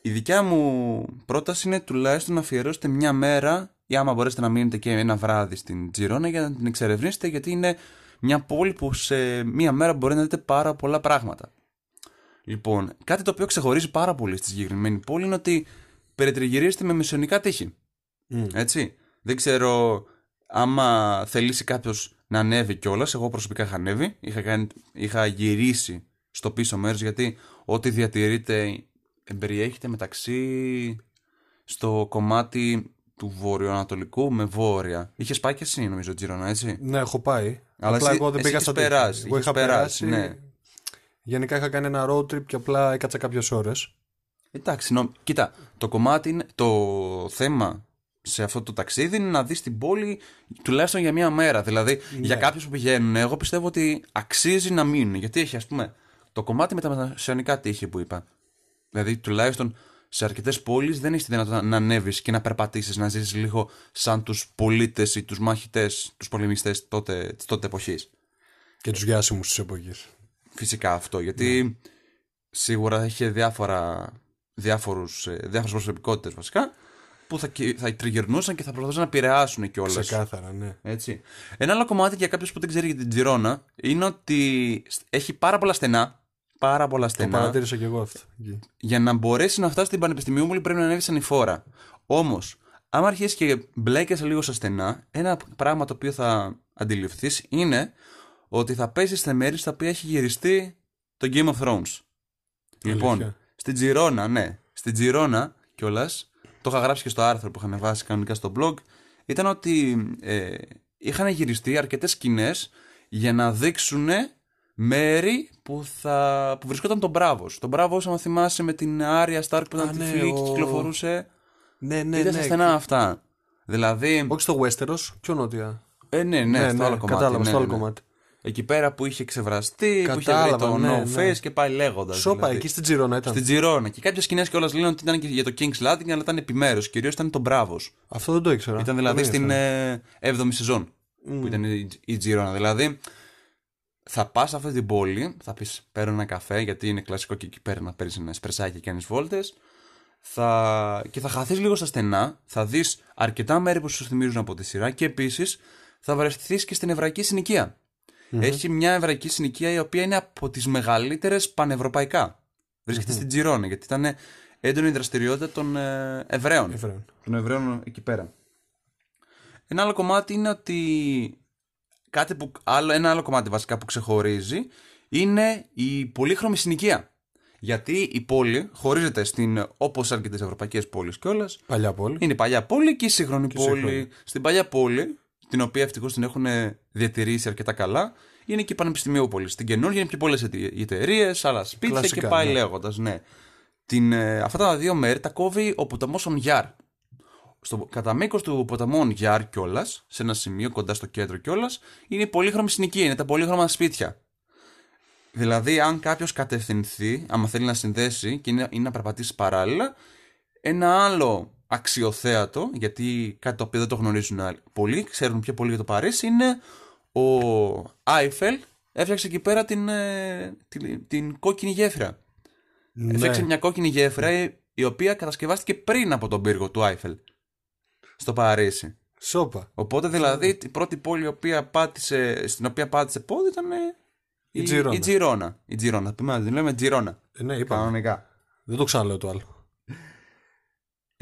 η δικιά μου πρόταση είναι τουλάχιστον να αφιερώσετε μια μέρα ή άμα μπορέσετε να μείνετε και ένα βράδυ στην Τζιρόνα για να την εξερευνήσετε γιατί είναι μια πόλη που σε μια μέρα μπορεί να δείτε πάρα πολλά πράγματα. Λοιπόν, κάτι το οποίο ξεχωρίζει πάρα πολύ στη συγκεκριμένη πόλη είναι ότι περιτριγυρίζεται με μεσαιωνικά τείχη. Έτσι. Δεν ξέρω άμα θελήσει κάποιος να ανέβει κιόλας. Εγώ προσωπικά είχα ανέβει. Είχα, κάνει, είχα γυρίσει στο πίσω μέρος γιατί ό,τι διατηρείται περιέχεται μεταξύ στο κομμάτι του βορειοανατολικού με βόρεια. Είχες πάει και εσύ, νομίζω, Τζιρόνα, έτσι; Ναι, έχω πάει. Αλλά απλά εσύ, εγώ δεν εσύ πήγα είχες στο περάσει, Εγώ είχες είχα περάσει, περάσει. ναι. Γενικά είχα κάνει ένα road trip και απλά έκατσα κάποιες ώρες. Εντάξει, νο... κοίτα, το κομμάτι, είναι, το θέμα σε αυτό το ταξίδι είναι να δεις την πόλη τουλάχιστον για μία μέρα. Δηλαδή, Ναι. για κάποιους που πηγαίνουν, εγώ πιστεύω ότι αξίζει να μείνουν. Γιατί έχει, ας πούμε, το κομμάτι με τα μεσαιωνικά τείχη που είπα. Δηλαδή, τουλάχιστον σε αρκετές πόλεις δεν έχει τη δυνατότητα να ανέβεις και να περπατήσεις, να ζήσει λίγο σαν τους πολίτες ή τους μαχητέ, τους πολεμιστές τότε, της τότε εποχής. Και τους γιάσιμου της εποχής. Φυσικά αυτό, γιατί Ναι. σίγουρα είχε διάφορα, διάφορους, ε, διάφορες προσωπικότητες βασικά που θα, κυ- θα τριγυρνούσαν και θα προσπαθούσαν να επηρεάσουν κιόλας. Ξεκάθαρα, ναι. Έτσι. Ένα άλλο κομμάτι για κάποιο που δεν ξέρει για την Τζιρόνα είναι ότι έχει πάρα πολλά στενά. Πάρα πολλά Το στενά. παρατήρησα και εγώ αυτό. εκεί. Για να μπορέσει να φτάσει στην Πανεπιστημίου μου πρέπει να ανέβει ανηφόρα. Όμως, άμα αρχίσεις και μπλέκεσαι λίγο στα στενά, ένα πράγμα το οποίο θα αντιληφθείς είναι ότι θα πέσει σε μέρη στα οποία έχει γυριστεί το Game of Thrones. Λοιπόν, Αλήθεια. στην Τζιρόνα, ναι. Στην Τζιρόνα κιόλας, το είχα γράψει και στο άρθρο που είχα ανεβάσει κανονικά στο blog, ήταν ότι ε, είχαν γυριστεί αρκετές σκηνές για να δείξουν μέρη που, θα, που βρισκόταν τον Μπράβο. Τον Μπράβο, όσο θυμάσαι, με την Άρια Σταρκ που ήταν Α, ναι, τυφλή και ο- κυκλοφορούσε. Ναι, ναι, ήταν ναι. στα στενά αυτά. Δηλαδή. Όχι στο Westeros, πιο νότια. Ε, ναι, ναι, στο άλλο κομμάτι. Κατάλαβα, ναι, στο άλλο ναι. κομμάτι. Εκεί πέρα που είχε ξεβραστεί, που είχε βρει Κατάλαβα, το ναι, no ναι. face και πάει λέγοντας. Σόπα, εκεί στην Τζιρόνα ήταν. Στην Τζιρόνα. Και κάποιε σκηνές κιόλας λένε ότι ήταν και για το King's Landing, αλλά ήταν επιμέρους. Κυρίως ήταν τον Μπράβο. Αυτό δεν το ήξερα. Ήταν δηλαδή Πολύ στην ενδιαφέρον. ε, 7η σεζόν που ήταν η, η Τζιρόνα. Δηλαδή θα πας σε αυτή την πόλη, θα πεις παίρνω ένα καφέ, γιατί είναι κλασικό και εκεί πέρα να παίρνεις ένα εσπρεσάκι και κάνεις βόλτες. Θα... Και θα χαθείς λίγο στα στενά, θα δεις αρκετά μέρη που σου θυμίζουν από τη σειρά και επίσης θα βρεθείς και στην εβραϊκή συνοικία. Έχει μια εβραϊκή συνοικία η οποία είναι από τις μεγαλύτερες πανευρωπαϊκά. Βρίσκεται στην Τζιρόνα, γιατί ήταν έντονη η δραστηριότητα των ε, Εβραίων Ενδιαφέρον. των Εβραίων εκεί πέρα. Ένα άλλο κομμάτι είναι ότι. Κάτι που, άλλο, ένα άλλο κομμάτι βασικά που ξεχωρίζει είναι η πολύχρωμη συνοικία. Γιατί η πόλη χωρίζεται στην, όπως αρκετές ευρωπαϊκές πόλεις κιόλας. Παλιά πόλη. είναι η παλιά πόλη και η σύγχρονη η πόλη. σύγχρονη. Στην παλιά πόλη, την οποία ευτυχώς την έχουν διατηρήσει αρκετά καλά, είναι και η Πανεπιστημίου πόλη. Στην καινούργια είναι πιο πολλές εταιρείες, άλλα σπίτια Κλασικά, και πάει ναι. λέγοντας. Ναι. Την, ε, αυτά τα δύο μέρη τα κόβει ο ποταμός Ονγιάρ. Στο, κατά μήκος του ποταμού Ονγιάρ κιόλας, σε ένα σημείο κοντά στο κέντρο κιόλας, είναι η πολύχρωμη συνοικία, είναι τα πολύχρωμα σπίτια. Δηλαδή, αν κάποιος κατευθυνθεί, άμα θέλει να συνδέσει και είναι, είναι να περπατήσει παράλληλα, ένα άλλο αξιοθέατο, γιατί κάτι το οποίο δεν το γνωρίζουν άλλοι πολλοί, ξέρουν πιο πολύ για το Παρίσι, είναι ο Άιφελ έφτιαξε εκεί πέρα την, ε, την, την κόκκινη γέφυρα. Ναι. Έφτιαξε μια κόκκινη γέφυρα η- η οποία κατασκευάστηκε πριν από τον πύργο του Άιφελ στο Παρίσι. Σόπα. Οπότε δηλαδή η πρώτη πόλη η οποία πάτησε, στην οποία πάτησε πόδι ήταν ε, Η Τζιρόνα. Η Τζιρόνα. Η Τζιρόνα. Θα πούμε, την λέμε Τζιρόνα. Ε, ναι, είπαμε. Κανονικά. Δεν το ξαναλέω το άλλο.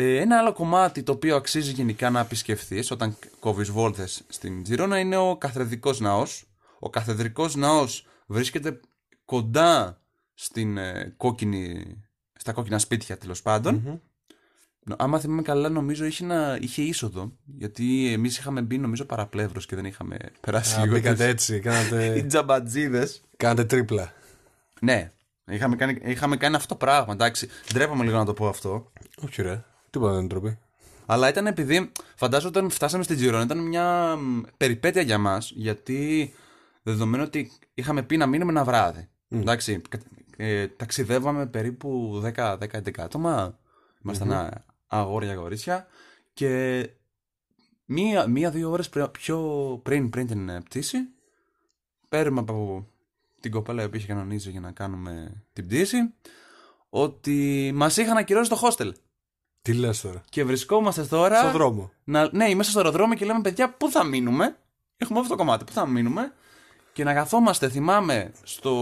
Ε, ένα άλλο κομμάτι το οποίο αξίζει γενικά να επισκεφθείς όταν κόβεις βόλτες στην Τζιρόνα είναι ο καθρεδικό ναός, ο καθεδρικός ναός βρίσκεται κοντά στην ε, κόκκινη, στα κόκκινα σπίτια τέλος πάντων. Νο- Άμα θυμάμαι καλά, νομίζω είχε, ένα, είχε είσοδο. Γιατί εμείς είχαμε μπει, νομίζω, παραπλεύρος και δεν είχαμε περάσει Α, λίγο. μπήκατε τις- έτσι, Οι κάνατε, τζαμπατζίδες. κάνατε τρίπλα. Ναι, είχαμε κάνει, είχαμε κάνει αυτό το πράγμα. Εντάξει, ντρέπαμε λίγο να το πω αυτό. Όχι ρε, τίποτα δεν είναι ντροπή. Αλλά ήταν επειδή, φαντάζομαι όταν φτάσαμε στην Τζιρόνα ήταν μια μ, περιπέτεια για μας, γιατί δεδομένου ότι είχαμε πει να μείνουμε ένα βράδυ. Εντάξει, κα- ε, ταξιδεύαμε περίπου 10-11 άτομα, ήμασταν α- αγόρια κορίτσια και μία- μία-δύο ώρες πρι- πιο πριν, πριν την ε, πτήση, παίρνουμε από την κοπέλα η οποία είχε κανονίσει για να κάνουμε την πτήση, ότι μας είχαν ακυρώσει το hostel. Τι λες τώρα; Και βρισκόμαστε τώρα. Στον δρόμο. Να, ναι, μέσα στο αεροδρόμιο και λέμε παιδιά, πού θα μείνουμε; Έχουμε αυτό το κομμάτι, πού θα μείνουμε; Και να καθόμαστε, θυμάμαι, στο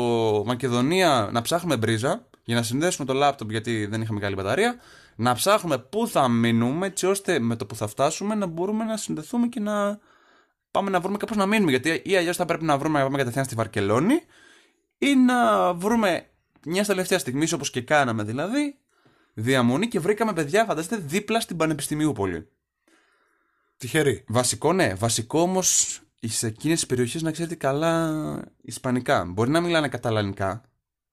Μακεδονία να ψάχνουμε μπρίζα για να συνδέσουμε το λάπτοπ γιατί δεν είχαμε καλή μπαταρία. Να ψάχνουμε πού θα μείνουμε, έτσι ώστε με το που θα φτάσουμε να μπορούμε να συνδεθούμε και να πάμε να βρούμε κάπως να μείνουμε. Γιατί ή αλλιώς θα πρέπει να βρούμε να πάμε κατευθείαν στη Βαρκελόνη ή να βρούμε μια τελευταία στιγμή, όπως και κάναμε δηλαδή, διαμονή και βρήκαμε παιδιά, φανταστείτε, δίπλα στην Πανεπιστημιούπολη. Τυχερή. Βασικό, ναι. Βασικό όμως σε εκείνες τις περιοχές να ξέρετε καλά Ισπανικά. Μπορεί να μιλάνε καταλανικά.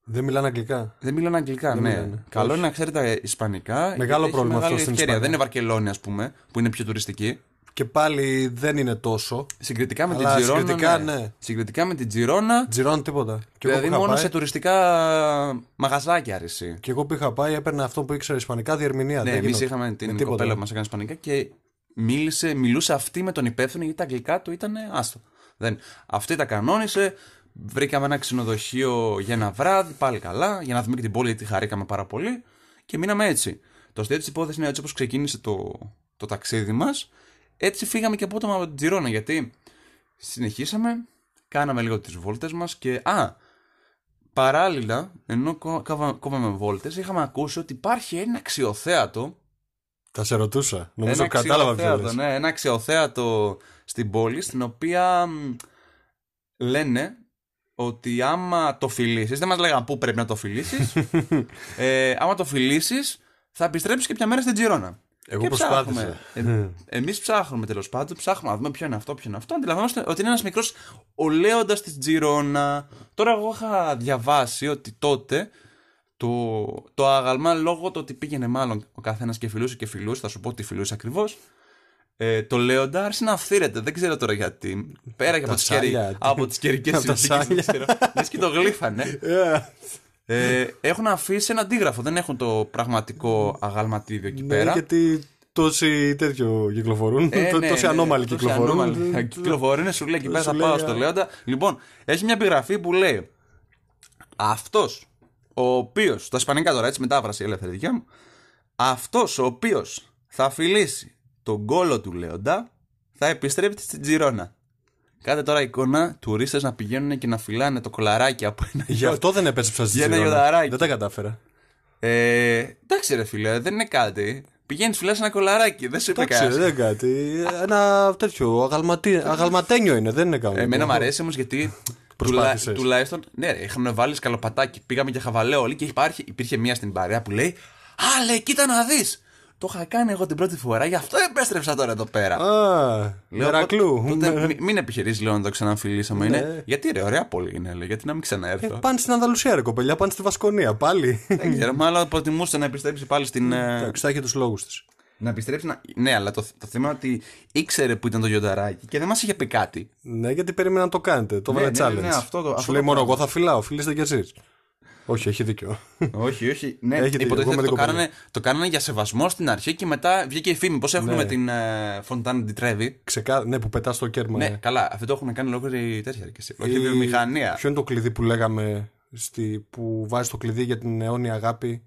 Δεν μιλάνε αγγλικά. Δεν μιλάνε αγγλικά, Δεν ναι. μιλάνε. Καλό Όχι. είναι να ξέρετε Ισπανικά. Μεγάλο γιατί έχει πρόβλημα μεγάλη αυτό στην ευκαιρία. Ισπανία. Δεν είναι Βαρκελόνη, ας πούμε, που είναι πιο τουριστική. Και πάλι δεν είναι τόσο. Συγκριτικά με Αλλά την Τζιρόνα. συγκριτικά, ναι. Συγκριτικά με την Τζιρόνα. Τζιρών τίποτα. Και εγώ, Δηλαδή που είχα μόνο πάει, σε τουριστικά μαγαζάκια αρέσει. και εγώ που είχα πάει έπαιρνα αυτό που ήξερε Ισπανικά διερμηνία. Ναι, δεν εμείς γινόταν. είχαμε Με την τίποτα. κοπέλα που μας έκανε Ισπανικά και μίλησε, μιλούσε αυτή με τον υπεύθυνο γιατί τα αγγλικά του ήταν άστο. Δεν. Αυτή τα κανόνισε. Βρήκαμε ένα ξενοδοχείο για ένα βράδυ, πάλι καλά, για να δούμε και την πόλη γιατί χαρήκαμε πάρα πολύ και μείναμε έτσι. Το αστείο της υπόθεσης είναι έτσι όπως ξεκίνησε το, το ταξίδι μας, έτσι φύγαμε και απότομα από την Τζιρόνα γιατί συνεχίσαμε, κάναμε λίγο τις βόλτες μας και. Α, παράλληλα, ενώ κο- κόβα- κόβαμε βόλτες, είχαμε ακούσει ότι υπάρχει ένα αξιοθέατο Τα σε ρωτούσα. Νομίζω ένα κατάλαβα ποιο αξιοθέατο, λες. ναι, ένα αξιοθέατο στην πόλη, στην οποία μ, λένε ότι άμα το φιλήσεις, δεν μας λέγανε πού πρέπει να το φιλήσεις, ε, άμα το φιλήσεις θα επιστρέψεις και ποια μέρα στην Τζιρόνα. Εγώ Και προσπάθησα. ψάχνουμε. Ε, Εμείς ψάχνουμε τέλος πάντων, ψάχνουμε να δούμε ποιο είναι αυτό, ποιο είναι αυτό. Αντιλαμβάνομαστε ότι είναι ένας μικρός ολέοντας της Τζιρόνα. Τώρα, εγώ είχα διαβάσει ότι τότε το, το άγαλμα, λόγω του ότι πήγαινε μάλλον ο καθένας και φιλούσε και φιλούσε, θα σου πω τι φιλούσε ακριβώς. Ε, το λέοντα άρχισε να αυθύρεται. Δεν ξέρω τώρα γιατί. Πέρα και από Τα τις καιρι- σάλια. από τις καιρικές Από τα συνθήκες. σάλια. Δεν ξέρω. Λες και το γλύφανε. Ε, έχουν αφήσει ένα αντίγραφο. Δεν έχουν το πραγματικό αγαλματίδιο εκεί Ναι, πέρα. γιατί τόσοι τέτοιο κυκλοφορούν. Ε, τό- ναι, τόσοι ναι, ανώμαλοι τόσοι κυκλοφορούν. ανώμαλοι. Κυκλοφορούν, σου λέει εκεί πέρα Σου θα λέει, πάω α. στο Λέοντα. Λοιπόν, έχει μια επιγραφή που λέει αυτός ο οποίο. Στα ισπανικά τώρα, έτσι μετάφραση ελεύθερη δικιά μου. Αυτός ο οποίος θα φιλήσει τον κόλο του Λέοντα θα επιστρέψει στην Τζιρόνα. Κάτε τώρα εικόνα τουρίστες να πηγαίνουν και να φυλάνε το κολαράκι από ένα Γι' αυτό δεν επέστρεψα στη Για ένα Τζιρόνα. γιοδαράκι. Δεν τα κατάφερα. Ε, εντάξει, ρε φίλε, δεν είναι κάτι. Πηγαίνει, φυλά ένα κολαράκι, δεν σου είπε Εντάξει, κανένας. δεν είναι κάτι. Ένα τέτοιο αγαλματί... αγαλματένιο είναι, δεν είναι κανένα. Εμένα μου αρέσει όμως γιατί. τουλα... Προσπάθησες. τουλάχιστον. Ναι, ρε, είχαμε βάλει σκαλοπατάκι. Πήγαμε για χαβαλέ όλοι και υπάρχει, υπήρχε μία στην παρέα που λέει Α, λέει, κοίτα να δεις. Το είχα κάνει εγώ την πρώτη φορά, γι' αυτό επέστρεψα τώρα εδώ πέρα. Α, Λέω, Μερακλού. τότε- τότε μη- μην επιχειρήσεις, λέω, να το ξαναμφιλήσουμε. Ναι. Είναι. Γιατί ρε, ωραία πόλη είναι, λέει, γιατί να μην Ε, ξαναέρθω. Πάνε στην Ανδαλουσία, ρε κοπελιά, πάνε στη Βασκονία πάλι. Δεν ξέρω, μάλλον προτιμούσε να επιστρέψει πάλι στην. ε, Εντάξει, θα έχει τους λόγους της. να επιστρέψει να. Ναι, αλλά το, το θέμα είναι ότι ήξερε που ήταν το γιονταράκι και δεν μας είχε πει κάτι. Ναι, γιατί περίμενα να το κάνετε. Το Ναι, βάλε ναι, challenge. ναι, αυτό το- αυτό Σου λέει το μόνο πράγμα. εγώ θα φυλάω, φιλήστε κι εσεί. Όχι, έχει δίκιο. όχι, όχι. Ναι, Έχετε, εγώ υποτίθεται με το την κοπέλα. κάνανε, το κάνανε για σεβασμό στην αρχή και μετά βγήκε η φήμη. Πώς έχουν Ναι. με την ε, Φοντάνε Ντιτρέβη. Ξεκά... Ναι, που πετάς το κέρμα. Ναι, ε. καλά. Αυτό το έχουν κάνει ολόκληρη τέτοια. και εσύ. Όχι Η- βιομηχανία. Ποιο είναι το κλειδί που λέγαμε στη... που βάζει το κλειδί για την αιώνια αγάπη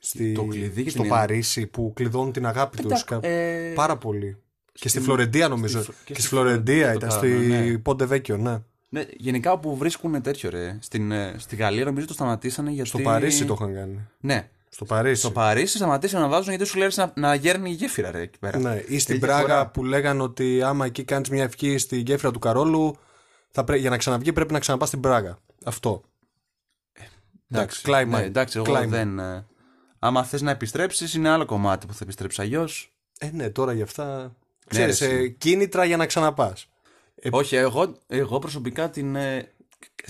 στη... Το κλειδί για στο την- Παρίσι που κλειδώνουν την αγάπη τους. Εντάξει, ε, Πάρα πολύ. Και στη Φλωρεντία νομίζω. Φλο- και Και στη στη Φλωρεντία Φλωρεντία ήταν, το στη κάνανε, ναι. Πόντε Βέκιο, ναι. Ναι, γενικά όπου βρίσκουν τέτοιο ρε. Στην, ε, στη Γαλλία νομίζω το σταματήσανε γιατί. Στο Παρίσι το είχαν κάνει. Ναι. Στο Παρίσι. Στο Παρίσι σταματήσανε να βάζουν γιατί σου λέει να, να γέρνει η γέφυρα ρε εκεί πέρα. Ναι, ή στην Έχει Πράγα διαφορά. που λέγανε ότι άμα εκεί κάνεις μια ευχή στη γέφυρα του Καρόλου, Θα πρέ... Για να ξαναβγεί πρέπει να ξαναπάς στην Πράγα. Αυτό. Εντάξει, κλάιμα. Ναι, εντάξει, εγώ Κλάιμα. δεν. ε, Άμα θες να επιστρέψεις, είναι άλλο κομμάτι που θα επιστρέψεις. Αλλιώς. Ε, ναι, τώρα γι' αυτά. Ξέρεις, ρε, ε, κίνητρα για να ξαναπάς. Ε, Όχι, εγώ, εγώ προσωπικά την. ε,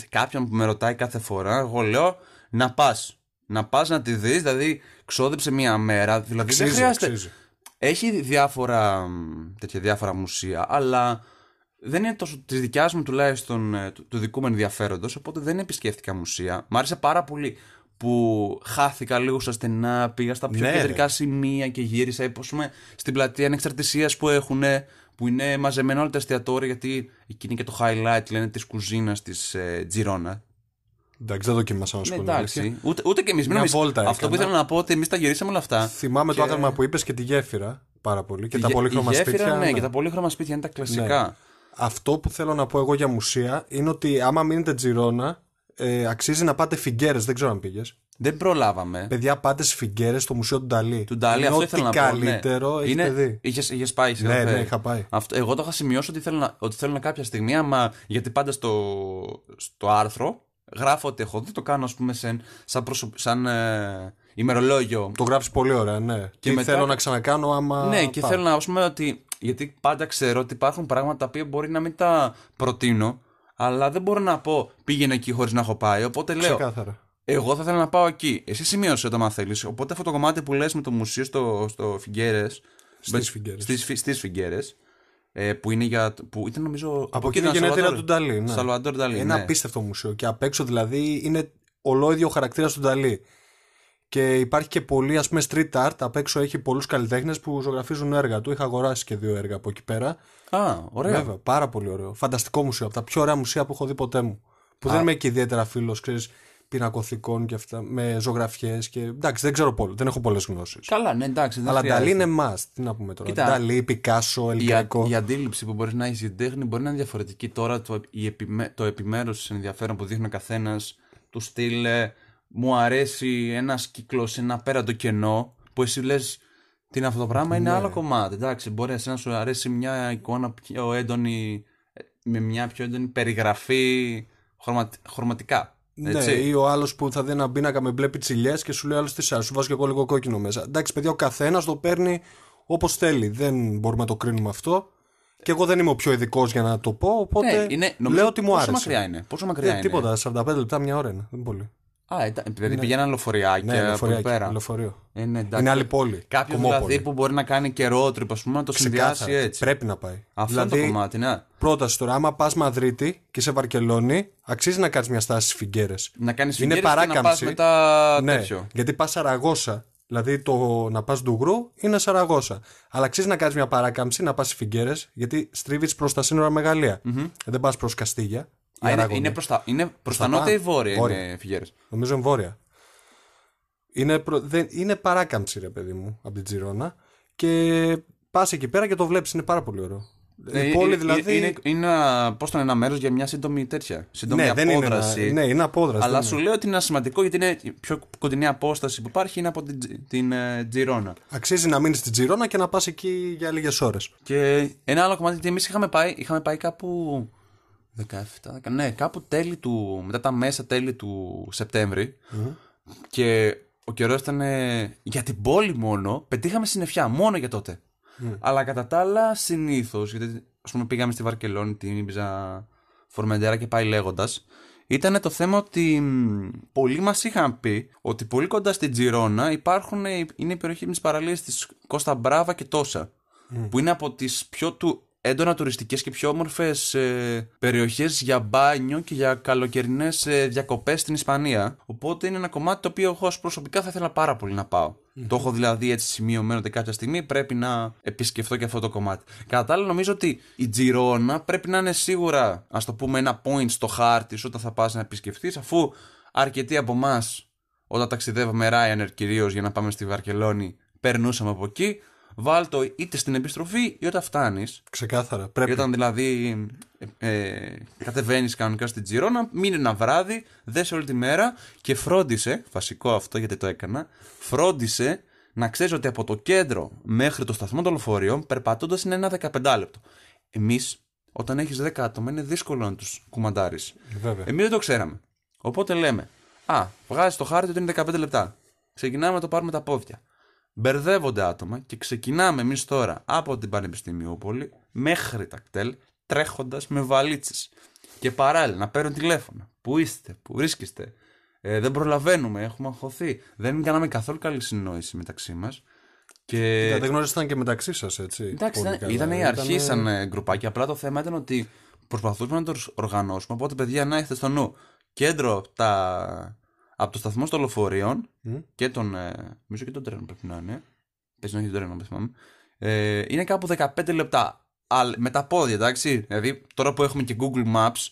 κάποιον που με ρωτάει κάθε φορά, εγώ λέω να πας. Να πας να τη δεις, δηλαδή ξόδεψε μία μέρα. Δηλαδή δεν χρειάζεται. Έχει διάφορα, μ, τέτοια διάφορα μουσεία, αλλά δεν είναι τόσο της δικιάς μου τουλάχιστον ε, του, του δικού μου ενδιαφέροντος, οπότε δεν επισκέφτηκα μουσεία. Μ' άρεσε πάρα πολύ που χάθηκα λίγο στα στενά, πήγα στα πιο Ναι, κεντρικά σημεία και γύρισα. Όπω πούμε στην πλατεία ανεξαρτησίας που έχουν, που είναι μαζεμένα όλα τα εστιατόρια, γιατί εκεί είναι και το highlight, λένε, της κουζίνας της ε, Τζιρόνα. Εντάξει, δεν δοκίμασα να σου Ναι, πω. την αλήθεια. εντάξει. Ούτε, ούτε και εμείς. Μια βόλτα Αυτό που έκανα. ήθελα να πω ότι εμείς τα γυρίσαμε όλα αυτά. Θυμάμαι το Και- άθρομα που είπες και τη γέφυρα πάρα πολύ. Και Η τα γε- πολύχρωμα η γέφυρα, σπίτια. Ναι, ναι. και τα πολύχρωμα σπίτια είναι τα κλασικά. Αυτό που θέλω να πω εγώ για μουσεία είναι ότι άμα μείνετε Τζιρόνα, ε, αξίζει να πάτε φιγκέρε. Δεν ξέρω αν πήγες. Δεν προλάβαμε. Παιδιά, πάτε στις φιγκέρες στο μουσείο του Νταλή. Του Ντάλι, Είναι αυτό ό,τι ήθελα να πω. ναι. καλύτερο έχετε δει. Είχες, είχες πάει, είχες Ναι, φέρει. ναι, είχα πάει. Αυτό, εγώ το είχα σημειώσει ότι θέλω, να, ότι θέλω να κάποια στιγμή, άμα, γιατί πάντα στο, στο άρθρο γράφω ότι έχω δει, το κάνω ας πούμε σαν, σαν, προσω- σαν ε, ημερολόγιο. Το γράφεις πολύ ωραία, ναι. Και μετά- θέλω να ξανακάνω άμα. ναι, και πάω. θέλω να πούμε ότι. Γιατί πάντα ξέρω ότι υπάρχουν πράγματα τα οποία μπορεί να μην τα προτείνω, αλλά δεν μπορώ να πω πήγαινε εκεί χωρίς να έχω πάει. Οπότε λέω, Ξεκάθαρα. Εγώ θα ήθελα να πάω εκεί. Εσύ σημείωσε το, άμα θέλει. Οπότε αυτό το κομμάτι που λες με το μουσείο στο, στο Φιγκέρες. Στις Φιγκέρες. Στις, φι- στις Φιγκέρες, ε, που είναι για. που ήταν νομίζω. Από εκεί είναι η γενέτειρα του Νταλή. Ναι. Σαλβαντόρ Νταλή. Ένα ναι. απίστευτο μουσείο. Και απ' έξω δηλαδή είναι ολόιδιο ο χαρακτήρα του Νταλή. Και υπάρχει και πολύ ας πούμε street art. Απ' έξω έχει πολλούς καλλιτέχνες που ζωγραφίζουν έργα του. Είχα αγοράσει και δύο έργα από εκεί πέρα. Α, ωραία. Βέβαια, πάρα πολύ ωραίο. Φανταστικό μουσείο. Από τα πιο ωραία μουσεία που έχω δει ποτέ μου. Που δεν είμαι και ιδιαίτερα φίλος, ξέρεις, πινακοθηκών και αυτά. Με ζωγραφιές και. Εντάξει, δεν ξέρω πολύ. Δεν έχω πολλές γνώσεις. Καλά, ναι, εντάξει. Δεν Αλλά χρειάζεται. Νταλή είναι must. Τι να πούμε τώρα. Κοίτα, Νταλή, Πικάσο, η, α- Ελκρικό. η αντίληψη που μπορείς να έχεις για την τέχνη μπορεί να είναι διαφορετική. Τώρα το, η επιμέ, το επιμέρους ενδιαφέρον που δείχνει ο καθένας του στυλ ε, μου αρέσει ένας κύκλος, ένα πέραντο κενό που εσύ λες. Τι είναι αυτό το πράγμα, είναι Ναι. άλλο κομμάτι. Εντάξει, μπορείς εσένα να σου αρέσει μια εικόνα πιο έντονη, ε, με μια πιο έντονη περιγραφή χρωμα, χρωματικά. Έτσι. Ναι, ή ο άλλος που θα δει ένα πίνακα με μπλε πιτσιλιές και σου λέει άλλος τι σου βάζω και εγώ λίγο κόκκινο μέσα. Εντάξει, παιδιά, ο καθένας το παίρνει όπως θέλει. Δεν μπορούμε να το κρίνουμε αυτό. Και εγώ δεν είμαι ο πιο ειδικός για να το πω, οπότε Ναι, είναι, νομίζω, λέω ότι μου πόσο άρεσε. μακριά είναι. Πόσο μακριά Ε, είναι. τίποτα, 45 λεπτά, μια ώρα είναι. Δεν είναι πολύ. Α, εντά- δηλαδή πηγαίναν λεωφοριάκια Ναι, από λεωφορείο. εκεί πέρα. λεωφορείο. Ε, ναι, εντάξει. Είναι άλλη πόλη. Κάποιο Κομμόπολη. δηλαδή που μπορεί να κάνει και road trip, ας πούμε, να το συνδυάσει Ξεκάθαρα. έτσι. Πρέπει να πάει. Αυτό δηλαδή, είναι το κομμάτι, ναι. πρόταση τώρα, άμα πας Μαδρίτη και σε Βαρκελόνη, αξίζει να κάνεις μια στάση στις Φιγκέρες. Να κάνεις Είναι φιγγέρες και να πας παράκαμψη. μετά Ναι, τέτοιο. γιατί πας Σαραγώσα. Δηλαδή το να πας Ντουγρού είναι Σαραγώσα. Αλλά αξίζει να κάνεις μια παράκαμψη, να πας στις Φιγκέρες, γιατί στρίβεις προς τα σύνορα μεγαλεία. Δεν πας προς Καστίγια. Ή Α, είναι, Αραγωνή. είναι προς τα, είναι προς τα τα νότια ή πάνω. βόρεια Βόρεια. είναι φιγγέρες. Νομίζω εμβόρια. Είναι, προ... δεν... είναι παράκαμψη, ρε παιδί μου, από την Τζιρόνα. Και πας εκεί πέρα και το βλέπεις. Είναι πάρα πολύ ωραίο. Ε, Η πόλη είναι- δηλαδή. Είναι, είναι, πώς το είναι, ένα μέρος για μια σύντομη τέτοια. Σύντομη ναι, δεν είναι. απόδραση. Ένα... Ναι, είναι απόδραση. Αλλά δεν σου είναι. λέω ότι είναι σημαντικό γιατί είναι η πιο κοντινή απόσταση που υπάρχει είναι από την, Τζι- την ε, Τζιρόνα. Αξίζει να μείνεις στην Τζιρόνα και να πας εκεί για λίγες ώρες. Και ένα άλλο κομμάτι, γιατί εμείς είχαμε πάει, είχαμε πάει κάπου 17, 10, ναι, κάπου τέλη του, μετά τα μέσα τέλη του σεπτεμβρη Και ο καιρός ήταν ε, για την πόλη μόνο. Πετύχαμε συννεφιά, μόνο για τότε. Αλλά κατά τα άλλα, συνήθως, γιατί ας πούμε πήγαμε στη Βαρκελόνη, την Ήμπιζα, Φορμεντέρα και πάει λέγοντας. Ήταν το θέμα ότι μ, πολλοί μας είχαν πει ότι πολύ κοντά στην Τζιρόνα υπάρχουν, ε, είναι η περιοχή με τις παραλίες της Κώστα Μπράβα και Τόσα. Που είναι από τις πιο του έντονα τουριστικές και πιο όμορφες ε, περιοχές για μπάνιο και για καλοκαιρινές ε, διακοπές στην Ισπανία. Οπότε είναι ένα κομμάτι το οποίο εγώ ως προσωπικά θα ήθελα πάρα πολύ να πάω. Το έχω δηλαδή έτσι σημειωμένο ότι κάποια στιγμή πρέπει να επισκεφτώ και αυτό το κομμάτι. Κατά τα άλλα, νομίζω ότι η Τζιρόνα πρέπει να είναι σίγουρα, ας το πούμε, ένα point στο χάρτη σου όταν θα πας να επισκεφθείς, αφού αρκετοί από εμάς, όταν ταξιδεύαμε Ryanair κυρίως για να πάμε στη Βαρκελόνη, περνούσαμε από εκεί. Βάλ το είτε στην επιστροφή ή όταν φτάνεις. Ξεκάθαρα. Πρέπει. Όταν δηλαδή ε, ε, κατεβαίνεις κανονικά στην Τζιρόνα, μείνει ένα βράδυ, δες όλη τη μέρα και φρόντισε, βασικό αυτό γιατί το έκανα, φρόντισε να ξέρεις ότι από το κέντρο μέχρι το σταθμό των λεωφορείων περπατώντας είναι ένα 15 λεπτό. Εμείς όταν έχεις 10 άτομα είναι δύσκολο να τους κουμαντάρεις. Βέβαια. Εμείς δεν το ξέραμε. Οπότε λέμε, Α, βγάζεις το χάρτη ότι είναι 15 λεπτά. Ξεκινάμε να το πάρουμε τα πόδια. Μπερδεύονται άτομα και ξεκινάμε εμείς τώρα από την Πανεπιστημιούπολη μέχρι τα κτέλ τρέχοντας με βαλίτσες. Και παράλληλα να παίρνουν τηλέφωνα. Πού είστε, πού βρίσκεστε; Ε, δεν προλαβαίνουμε, έχουμε αγχωθεί. Δεν κάναμε καθόλου καλή συνεννόηση μεταξύ μας. Και... Κοίτα, δεν γνώρισαν και μεταξύ σας, έτσι. Εντάξει, πολύ ήταν, καλά. ήταν η αρχή Ήτανε- σαν ε, γκρουπάκι. Απλά το θέμα ήταν ότι προσπαθούσαμε να το οργανώσουμε. Οπότε, παιδιά, να έχετε στο νου κέντρο από, τα... από το σταθμό των λεωφορείων Μμ. και τον. Ε... Νομίζω και τον τρένο πρέπει να είναι. Πες να έχει τον τρένο, δεν θυμάμαι. Ε, είναι κάπου 15 λεπτά. Αλλά με τα πόδια, εντάξει. Δηλαδή, τώρα που έχουμε και Google Maps,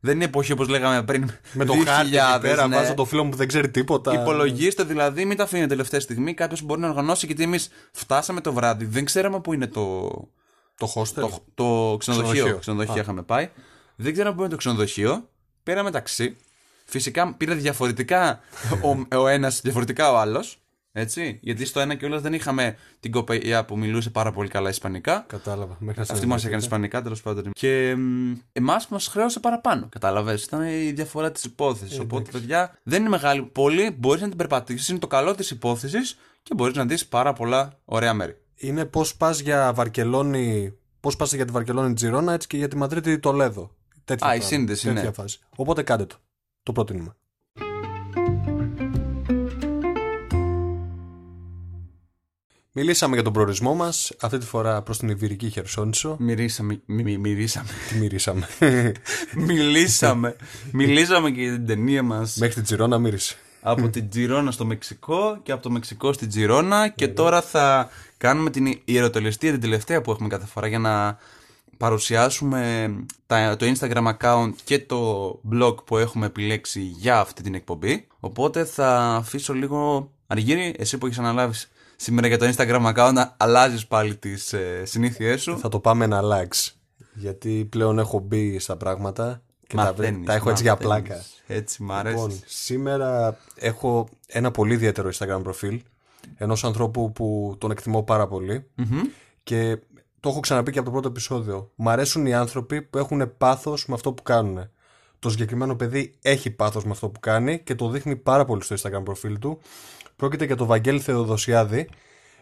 δεν είναι εποχή όπως λέγαμε πριν. Με το χάρτη εκεί 2000, πέρα, ναι. βάζω το φίλο μου που δεν ξέρει τίποτα. Υπολογίστε δηλαδή, μην τα αφήνετε τελευταία στιγμή. Κάποιος μπορεί να οργανώσει γιατί εμείς φτάσαμε το βράδυ, δεν ξέραμε πού είναι το, Το hostel. το, το ξενοδοχείο. Ξενοδοχείο. Ξενοδοχείο Α. είχαμε πάει. Δεν ξέραμε πού είναι το ξενοδοχείο. Πήραμε ταξί. Φυσικά πήρε διαφορετικά ο, ο ένας, διαφορετικά ο άλλος. Έτσι. Γιατί στο ένα κιόλα δεν είχαμε την κοπέλα που μιλούσε πάρα πολύ καλά Ισπανικά. Κατάλαβα. Μέχρι να Αυτή μα συνεννοηθείτε. έκανε Ισπανικά τέλος πάντων. Και εμάς μας χρέωσε παραπάνω. Κατάλαβες. Ήταν η διαφορά της υπόθεσης. Οπότε, παιδιά, δεν είναι μεγάλη πόλη. Μπορείς να την περπατήσεις. Είναι το καλό της υπόθεσης και μπορείς να δεις πάρα πολλά ωραία μέρη. Είναι πώς πας για Βαρκελόνη. Πώς πας για τη Βαρκελόνη Τζιρόνα, έτσι και για τη Μαδρίτη Τολέδο. Τέτοια Α, η πράγμα, σύνδεση, τέτοια ναι. φάση. Οπότε κάντε το. Το προτείνουμε. Μιλήσαμε για τον προορισμό μας, αυτή τη φορά προς την Ιβυρική Χερσόνησο. Μυρίσαμε. Μι, μι- μυρίσαμε. Τι μυρίσαμε; Μιλήσαμε. Μιλήσαμε και για την ταινία μας Μέχρι την Τζιρόνα μύρισε. από την Τζιρόνα στο Μεξικό και από το Μεξικό στην Τζιρόνα. Και τώρα θα κάνουμε την ιεροτελεστία, την τελευταία που έχουμε κάθε φορά για να παρουσιάσουμε τα, το Instagram account και το blog που έχουμε επιλέξει για αυτή την εκπομπή. Οπότε θα αφήσω λίγο Αργύρι, εσύ που έχεις αναλάβεις σήμερα για το Instagram account να αλλάζεις πάλι τις ε, συνήθειές σου. Θα το πάμε ένα likes. Γιατί πλέον έχω μπει στα πράγματα και τα, βρε- Μαθαίνεις, τα έχω έτσι για μαθαίνεις. πλάκα. Έτσι μ' αρέσει. Λοιπόν, σήμερα έχω ένα πολύ ιδιαίτερο Instagram προφίλ ενός ανθρώπου που τον εκτιμώ πάρα πολύ και το έχω ξαναπεί και από το πρώτο επεισόδιο. Μ' αρέσουν οι άνθρωποι που έχουν πάθος με αυτό που κάνουν. Το συγκεκριμένο παιδί έχει πάθος με αυτό που κάνει και το δείχνει πάρα πολύ στο Instagram προφίλ του. Πρόκειται για τον Βαγγέλη Θεοδοσιάδη.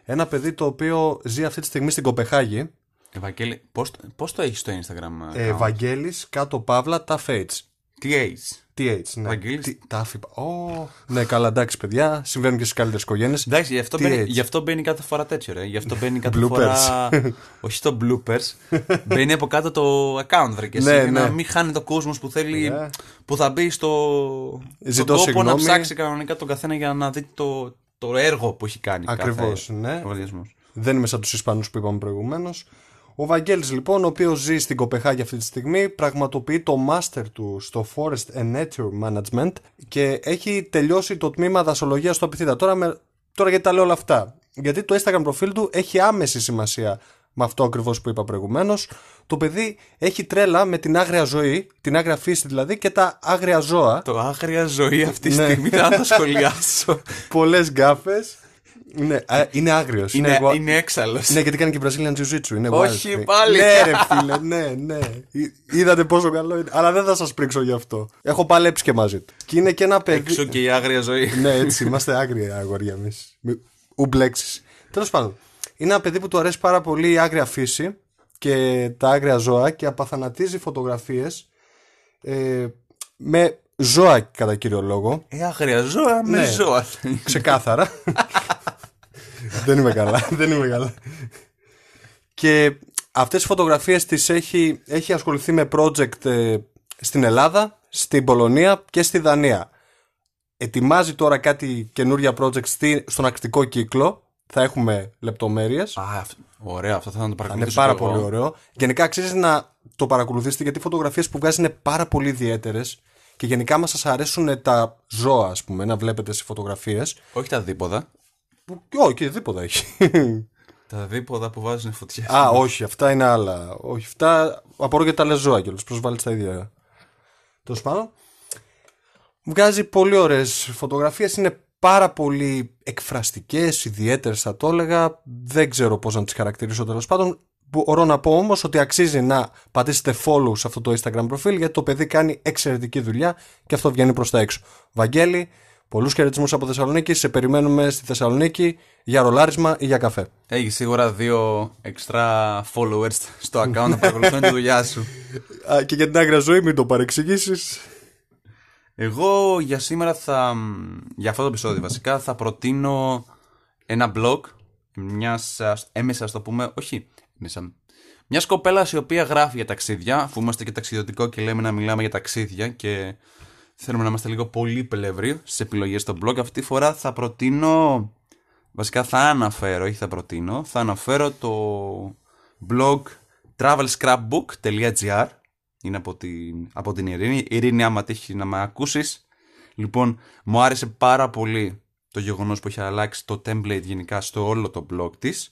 Ένα παιδί το οποίο ζει αυτή τη στιγμή στην Κοπεχάγη. Ευαγγέλη, πώς, πώς το έχεις στο Instagram Ε, account? Βαγγέλης κάτω παύλα τα Fates. Τι έχεις; TH, ναι. Βαγγέλης. Τι- Τα άφη- Ω, ναι, καλά, εντάξει, παιδιά. Συμβαίνουν και στις καλύτερες οικογένειες. Εντάξει, γι' αυτό, Τι μπαίνει, έτσι. γι' αυτό μπαίνει κάθε φορά τέτοιο, ρε. Γι' αυτό μπαίνει κάθε Bloopers. φορά. όχι στο bloopers. μπαίνει από κάτω το account, βρε. Και εσύ, Ναι, για να ναι. μην χάνει το κόσμος που θέλει. Ναι. που θα μπει στο. Ζητώ στον κόπο να συγγνώμη. ψάξει κανονικά τον καθένα για να δει το, το έργο που έχει κάνει. Ακριβώς, κάθε ναι. λογαριασμός. Δεν είμαι σαν τους Ισπανούς που είπαμε προηγουμένως. Ο Βαγγέλης λοιπόν, ο οποίος ζει στην Κοπεχάγη αυτή τη στιγμή, πραγματοποιεί το master του στο Forest and Nature Management και έχει τελειώσει το τμήμα δασολογίας στο Απιθύτα. Τώρα, με... Τώρα γιατί τα λέω όλα αυτά; Γιατί το Instagram προφίλ του έχει άμεση σημασία με αυτό ακριβώς που είπα προηγουμένως. Το παιδί έχει τρέλα με την άγρια ζωή, την άγρια φύση δηλαδή και τα άγρια ζώα. Το άγρια ζωή αυτή τη Ναι. στιγμή θα το σχολιάσω. Πολλές γκάφες. Ναι, α, είναι άγριος. είναι, γουα- είναι έξαλλος. Ναι, γιατί κάνει και Brazilian Jiu-Jitsu. Είναι Όχι, wild thing. πάλι. Ναι, ρε φίλε, ναι, ναι. Εί- Είδατε πόσο καλό είναι. Αλλά δεν θα σας πρίξω γι' αυτό. Έχω παλέψει και μαζί του. Και είναι και ένα παιδί. Έξω και η άγρια ζωή. ναι, έτσι, είμαστε άγρια αγόρια εμείς. Ουμπλέξεις. Τέλος πάντων, είναι ένα παιδί που του αρέσει πάρα πολύ η άγρια φύση και τα άγρια ζώα και απαθανατίζει φωτογραφίες ε, με ζώα κατά κύριο λόγο. Ε, άγρια ζώα με Ναι. ζώα. Ξεκάθαρα. δεν είμαι καλά. Δεν είμαι καλά. Και αυτές τις φωτογραφίες τις έχει, έχει ασχοληθεί με project ε, στην Ελλάδα, στην Πολωνία και στη Δανία. Ετοιμάζει τώρα κάτι καινούρια project στη, στον ακτικό κύκλο. Θα έχουμε λεπτομέρειες. Α, αυτό- ωραίο, αυτό θα το Θα είναι παρακολουθήσω. πάρα κι εγώ. πολύ ωραίο. Γενικά αξίζει να το παρακολουθήσετε γιατί οι φωτογραφίες που βγάζει είναι πάρα πολύ ιδιαίτερες. Και γενικά μας σας αρέσουν τα ζώα, ας πούμε, να βλέπετε σε φωτογραφίες. Όχι τα δίποδα. Που, όχι, και δίποτα έχει. Τα δίποδα που βάζουν φωτιά. Α, όχι, αυτά είναι άλλα. Όχι, αυτά απορώ γιατί τα λε ζώα κιόλα. Προσβάλλεις τα ίδια. Τέλος πάντων. Βγάζει πολύ ωραίες φωτογραφίες. Είναι πάρα πολύ εκφραστικές, ιδιαίτερες θα το έλεγα. Δεν ξέρω πώς να τις χαρακτηρίσω τέλος πάντων. Μπορώ να πω όμως ότι αξίζει να πατήσετε follow σε αυτό το Instagram προφίλ γιατί το παιδί κάνει εξαιρετική δουλειά και αυτό βγαίνει προς τα έξω. Βαγγέλη, πολλούς χαιρετισμούς από Θεσσαλονίκη. Σε περιμένουμε στη Θεσσαλονίκη για ρολάρισμα ή για καφέ. Έχει σίγουρα δύο extra followers στο account να παρακολουθούν τη δουλειά σου. Α, και για την άγρια ζωή μην το παρεξηγήσεις. Εγώ για σήμερα θα. Για αυτό το επεισόδιο βασικά θα προτείνω ένα blog μιας έμεσα, ας το πούμε, όχι έμεσα. Μιας κοπέλας η οποία γράφει για ταξίδια, αφού είμαστε και ταξιδιωτικό και λέμε να μιλάμε για ταξίδια και θέλουμε να είμαστε λίγο πολύ πλεύροι στις επιλογές στο blog. Αυτή τη φορά θα προτείνω. Βασικά θα αναφέρω, όχι θα προτείνω, θα αναφέρω το blog travelscrapbook.gr είναι από την, από την Ειρήνη. Ειρήνη, άμα τύχει να με ακούσεις. Λοιπόν, μου άρεσε πάρα πολύ το γεγονός που έχει αλλάξει το template γενικά στο όλο το blog της.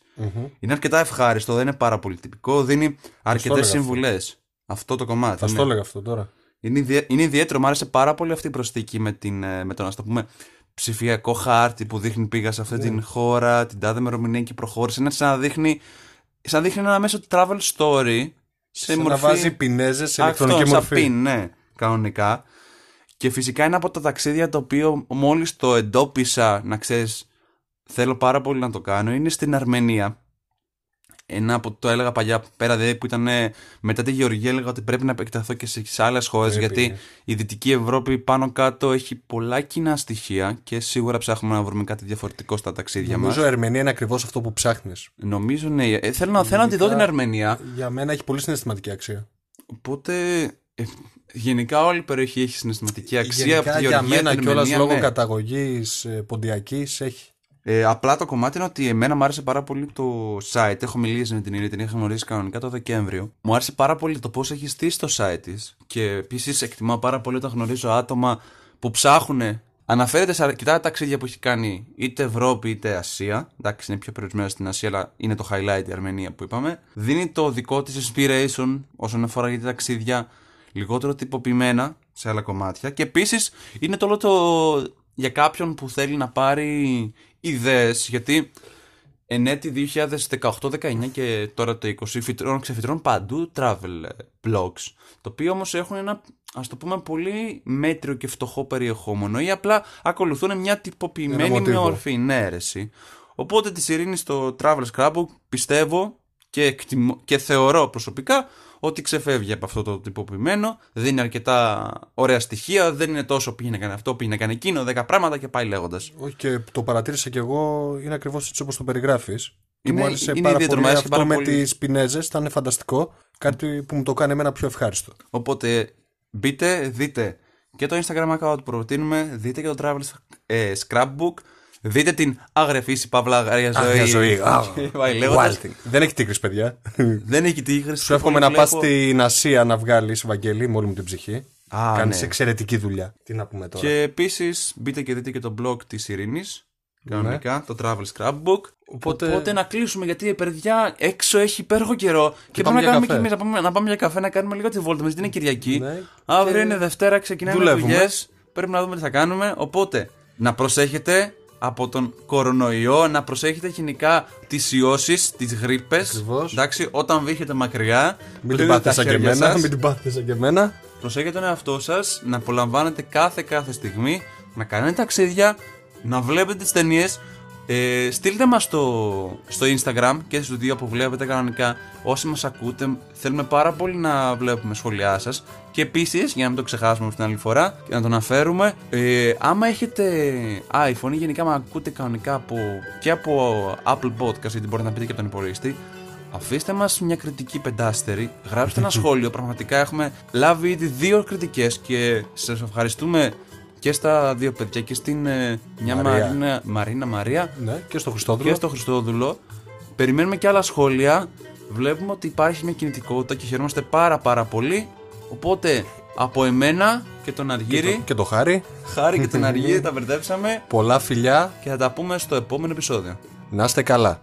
Είναι αρκετά ευχάριστο, δεν είναι πάρα πολύ τυπικό, δίνει αρκετές συμβουλές. Αυτό. το κομμάτι. Θα ναι. το έλεγα αυτό τώρα. Είναι, είναι ιδιαίτερο, μου άρεσε πάρα πολύ αυτή η προσθήκη με, την, ε, με το να το πούμε ψηφιακό χάρτη που δείχνει πήγα σε αυτή ναι. την χώρα, την τάδε μερομηνία και προχώρησε. Είναι σαν να δείχνει, σαν να δείχνει ένα μέσο travel story σε, μορφή... να βάζει πινέζες σε ηλεκτρονική Αυτό, μορφή. Πιν, ναι, κανονικά. Και φυσικά είναι από τα ταξίδια το οποίο μόλις το εντόπισα, να ξέρεις, θέλω πάρα πολύ να το κάνω, είναι στην Αρμενία. Ένα από το έλεγα παλιά πέρα δηλαδή που ήταν μετά τη Γεωργία έλεγα ότι πρέπει να επεκταθώ και σε άλλες χώρες γιατί ναι. η Δυτική Ευρώπη πάνω κάτω έχει πολλά κοινά στοιχεία και σίγουρα ψάχνουμε να βρούμε κάτι διαφορετικό στα ταξίδια μας. Νομίζω η Αρμενία είναι ακριβώς αυτό που ψάχνεις. Νομίζω ναι. Ε, θέλω, να, θέλω να τη δω την Αρμενία. Για μένα έχει πολύ συναισθηματική αξία. Οπότε ε, γενικά όλη η περιοχή έχει συναισθηματική αξία. Γενικά, από τη για μένα κιόλας λόγω ναι. καταγωγής ε, ποντιακής έχει. Ε, απλά το κομμάτι είναι ότι εμένα μου άρεσε πάρα πολύ το site. Έχω μιλήσει με την Ειρήνη, την είχα γνωρίσει κανονικά το Δεκέμβριο. Μου άρεσε πάρα πολύ το πώς έχει στήσει το site της. Και επίσης εκτιμάω πάρα πολύ όταν γνωρίζω άτομα που ψάχνουν. Αναφέρεται σε αρκετά ταξίδια που έχει κάνει είτε Ευρώπη είτε Ασία. Εντάξει, είναι πιο περιορισμένο στην Ασία, αλλά είναι το highlight η Αρμενία που είπαμε. Δίνει το δικό της inspiration όσον αφορά για τα ταξίδια λιγότερο τυποποιημένα σε άλλα κομμάτια. Και επίσης είναι το όλο το για κάποιον που θέλει να πάρει ιδέες γιατί εν έτη 2018-19 και τώρα το 20 φυτρών, ξεφυτρώνουν παντού travel blogs το οποίο όμως έχουν ένα ας το πούμε πολύ μέτριο και φτωχό περιεχόμενο ή απλά ακολουθούν μια τυποποιημένη μορφή. Ναι, οπότε τη ειρήνη στο Travel Scrapbook πιστεύω και, και θεωρώ προσωπικά ότι ξεφεύγει από αυτό το τυποποιημένο, δίνει αρκετά ωραία στοιχεία, δεν είναι τόσο πήγαινε κάνει αυτό, πήγαινε κάνει εκείνο, δέκα πράγματα και πάει λέγοντας. Όχι και το παρατήρησα κι εγώ, είναι ακριβώς έτσι όπως το περιγράφεις. Και μου άρεσε πάρα πολύ αυτό με τις πινέζες, ήταν φανταστικό. Κάτι που μου το κάνει εμένα πιο ευχάριστο. Οπότε μπείτε, δείτε και το Instagram account που προτείνουμε, δείτε και το Travel ε, Scrapbook, Δείτε την αγρεφήση παύλα αγρία ζωή. Αγρία ζωή. Δεν έχει τίγρη, παιδιά. Δεν έχει τίγρη. Σου εύχομαι να πας στην Ασία να βγάλεις Βαγγέλη με όλη μου την ψυχή. Κάνεις ναι. εξαιρετική δουλειά. Τι να πούμε τώρα. Και επίσης μπείτε και δείτε και το blog της Ειρήνης. Κανονικά, ναι. το Travel Scrapbook. Οπότε... Οπότε να κλείσουμε γιατί παιδιά έξω έχει υπέροχο καιρό και, και πάμε να κάνουμε και εμείς να, πάμε, να πάμε για καφέ να κάνουμε λίγο τη βόλτα μας. Δεν είναι Κυριακή. Ναι. Αύριο και... είναι Δευτέρα, ξεκινάμε δουλειές. Πρέπει να δούμε τι θα κάνουμε. Οπότε να προσέχετε, από τον κορονοϊό, να προσέχετε γενικά τις ιώσεις, τις γρήπες. Εντάξει, όταν βήχετε μακριά. Μην την πάθετε σαν και εμένα. Μην την πάθετε σαν και εμένα. Προσέχετε τον εαυτό σας, να απολαμβάνετε κάθε κάθε στιγμή, να κάνετε ταξίδια, να βλέπετε τις ταινίες ε, στείλτε μας στο, στο Instagram και στους δύο που βλέπετε κανονικά όσοι μας ακούτε θέλουμε πάρα πολύ να βλέπουμε σχόλιά σας και επίσης για να μην το ξεχάσουμε αυτή την άλλη φορά και να το αναφέρουμε ε, άμα έχετε iPhone ή γενικά μα ακούτε κανονικά από, και από Apple Podcast γιατί μπορείτε να πείτε και από τον υπολογιστή Αφήστε μας μια κριτική πεντάστερη, γράψτε ένα σχόλιο, πραγματικά έχουμε λάβει ήδη δύο κριτικές και σας ευχαριστούμε και στα δύο παιδιά και στην ε, μια Μαρίνα, Μαρίνα Μαρία ναι, και στο Χριστόδουλο. Και στο Χριστόδουλο. Περιμένουμε και άλλα σχόλια. Βλέπουμε ότι υπάρχει μια κινητικότητα και χαιρόμαστε πάρα πάρα πολύ. Οπότε από εμένα και τον Αργύρι. Και το, και το Χάρη. Χάρη και τον Αργύρι τα μπερδέψαμε. Πολλά φιλιά. Και θα τα πούμε στο επόμενο επεισόδιο. Να είστε καλά.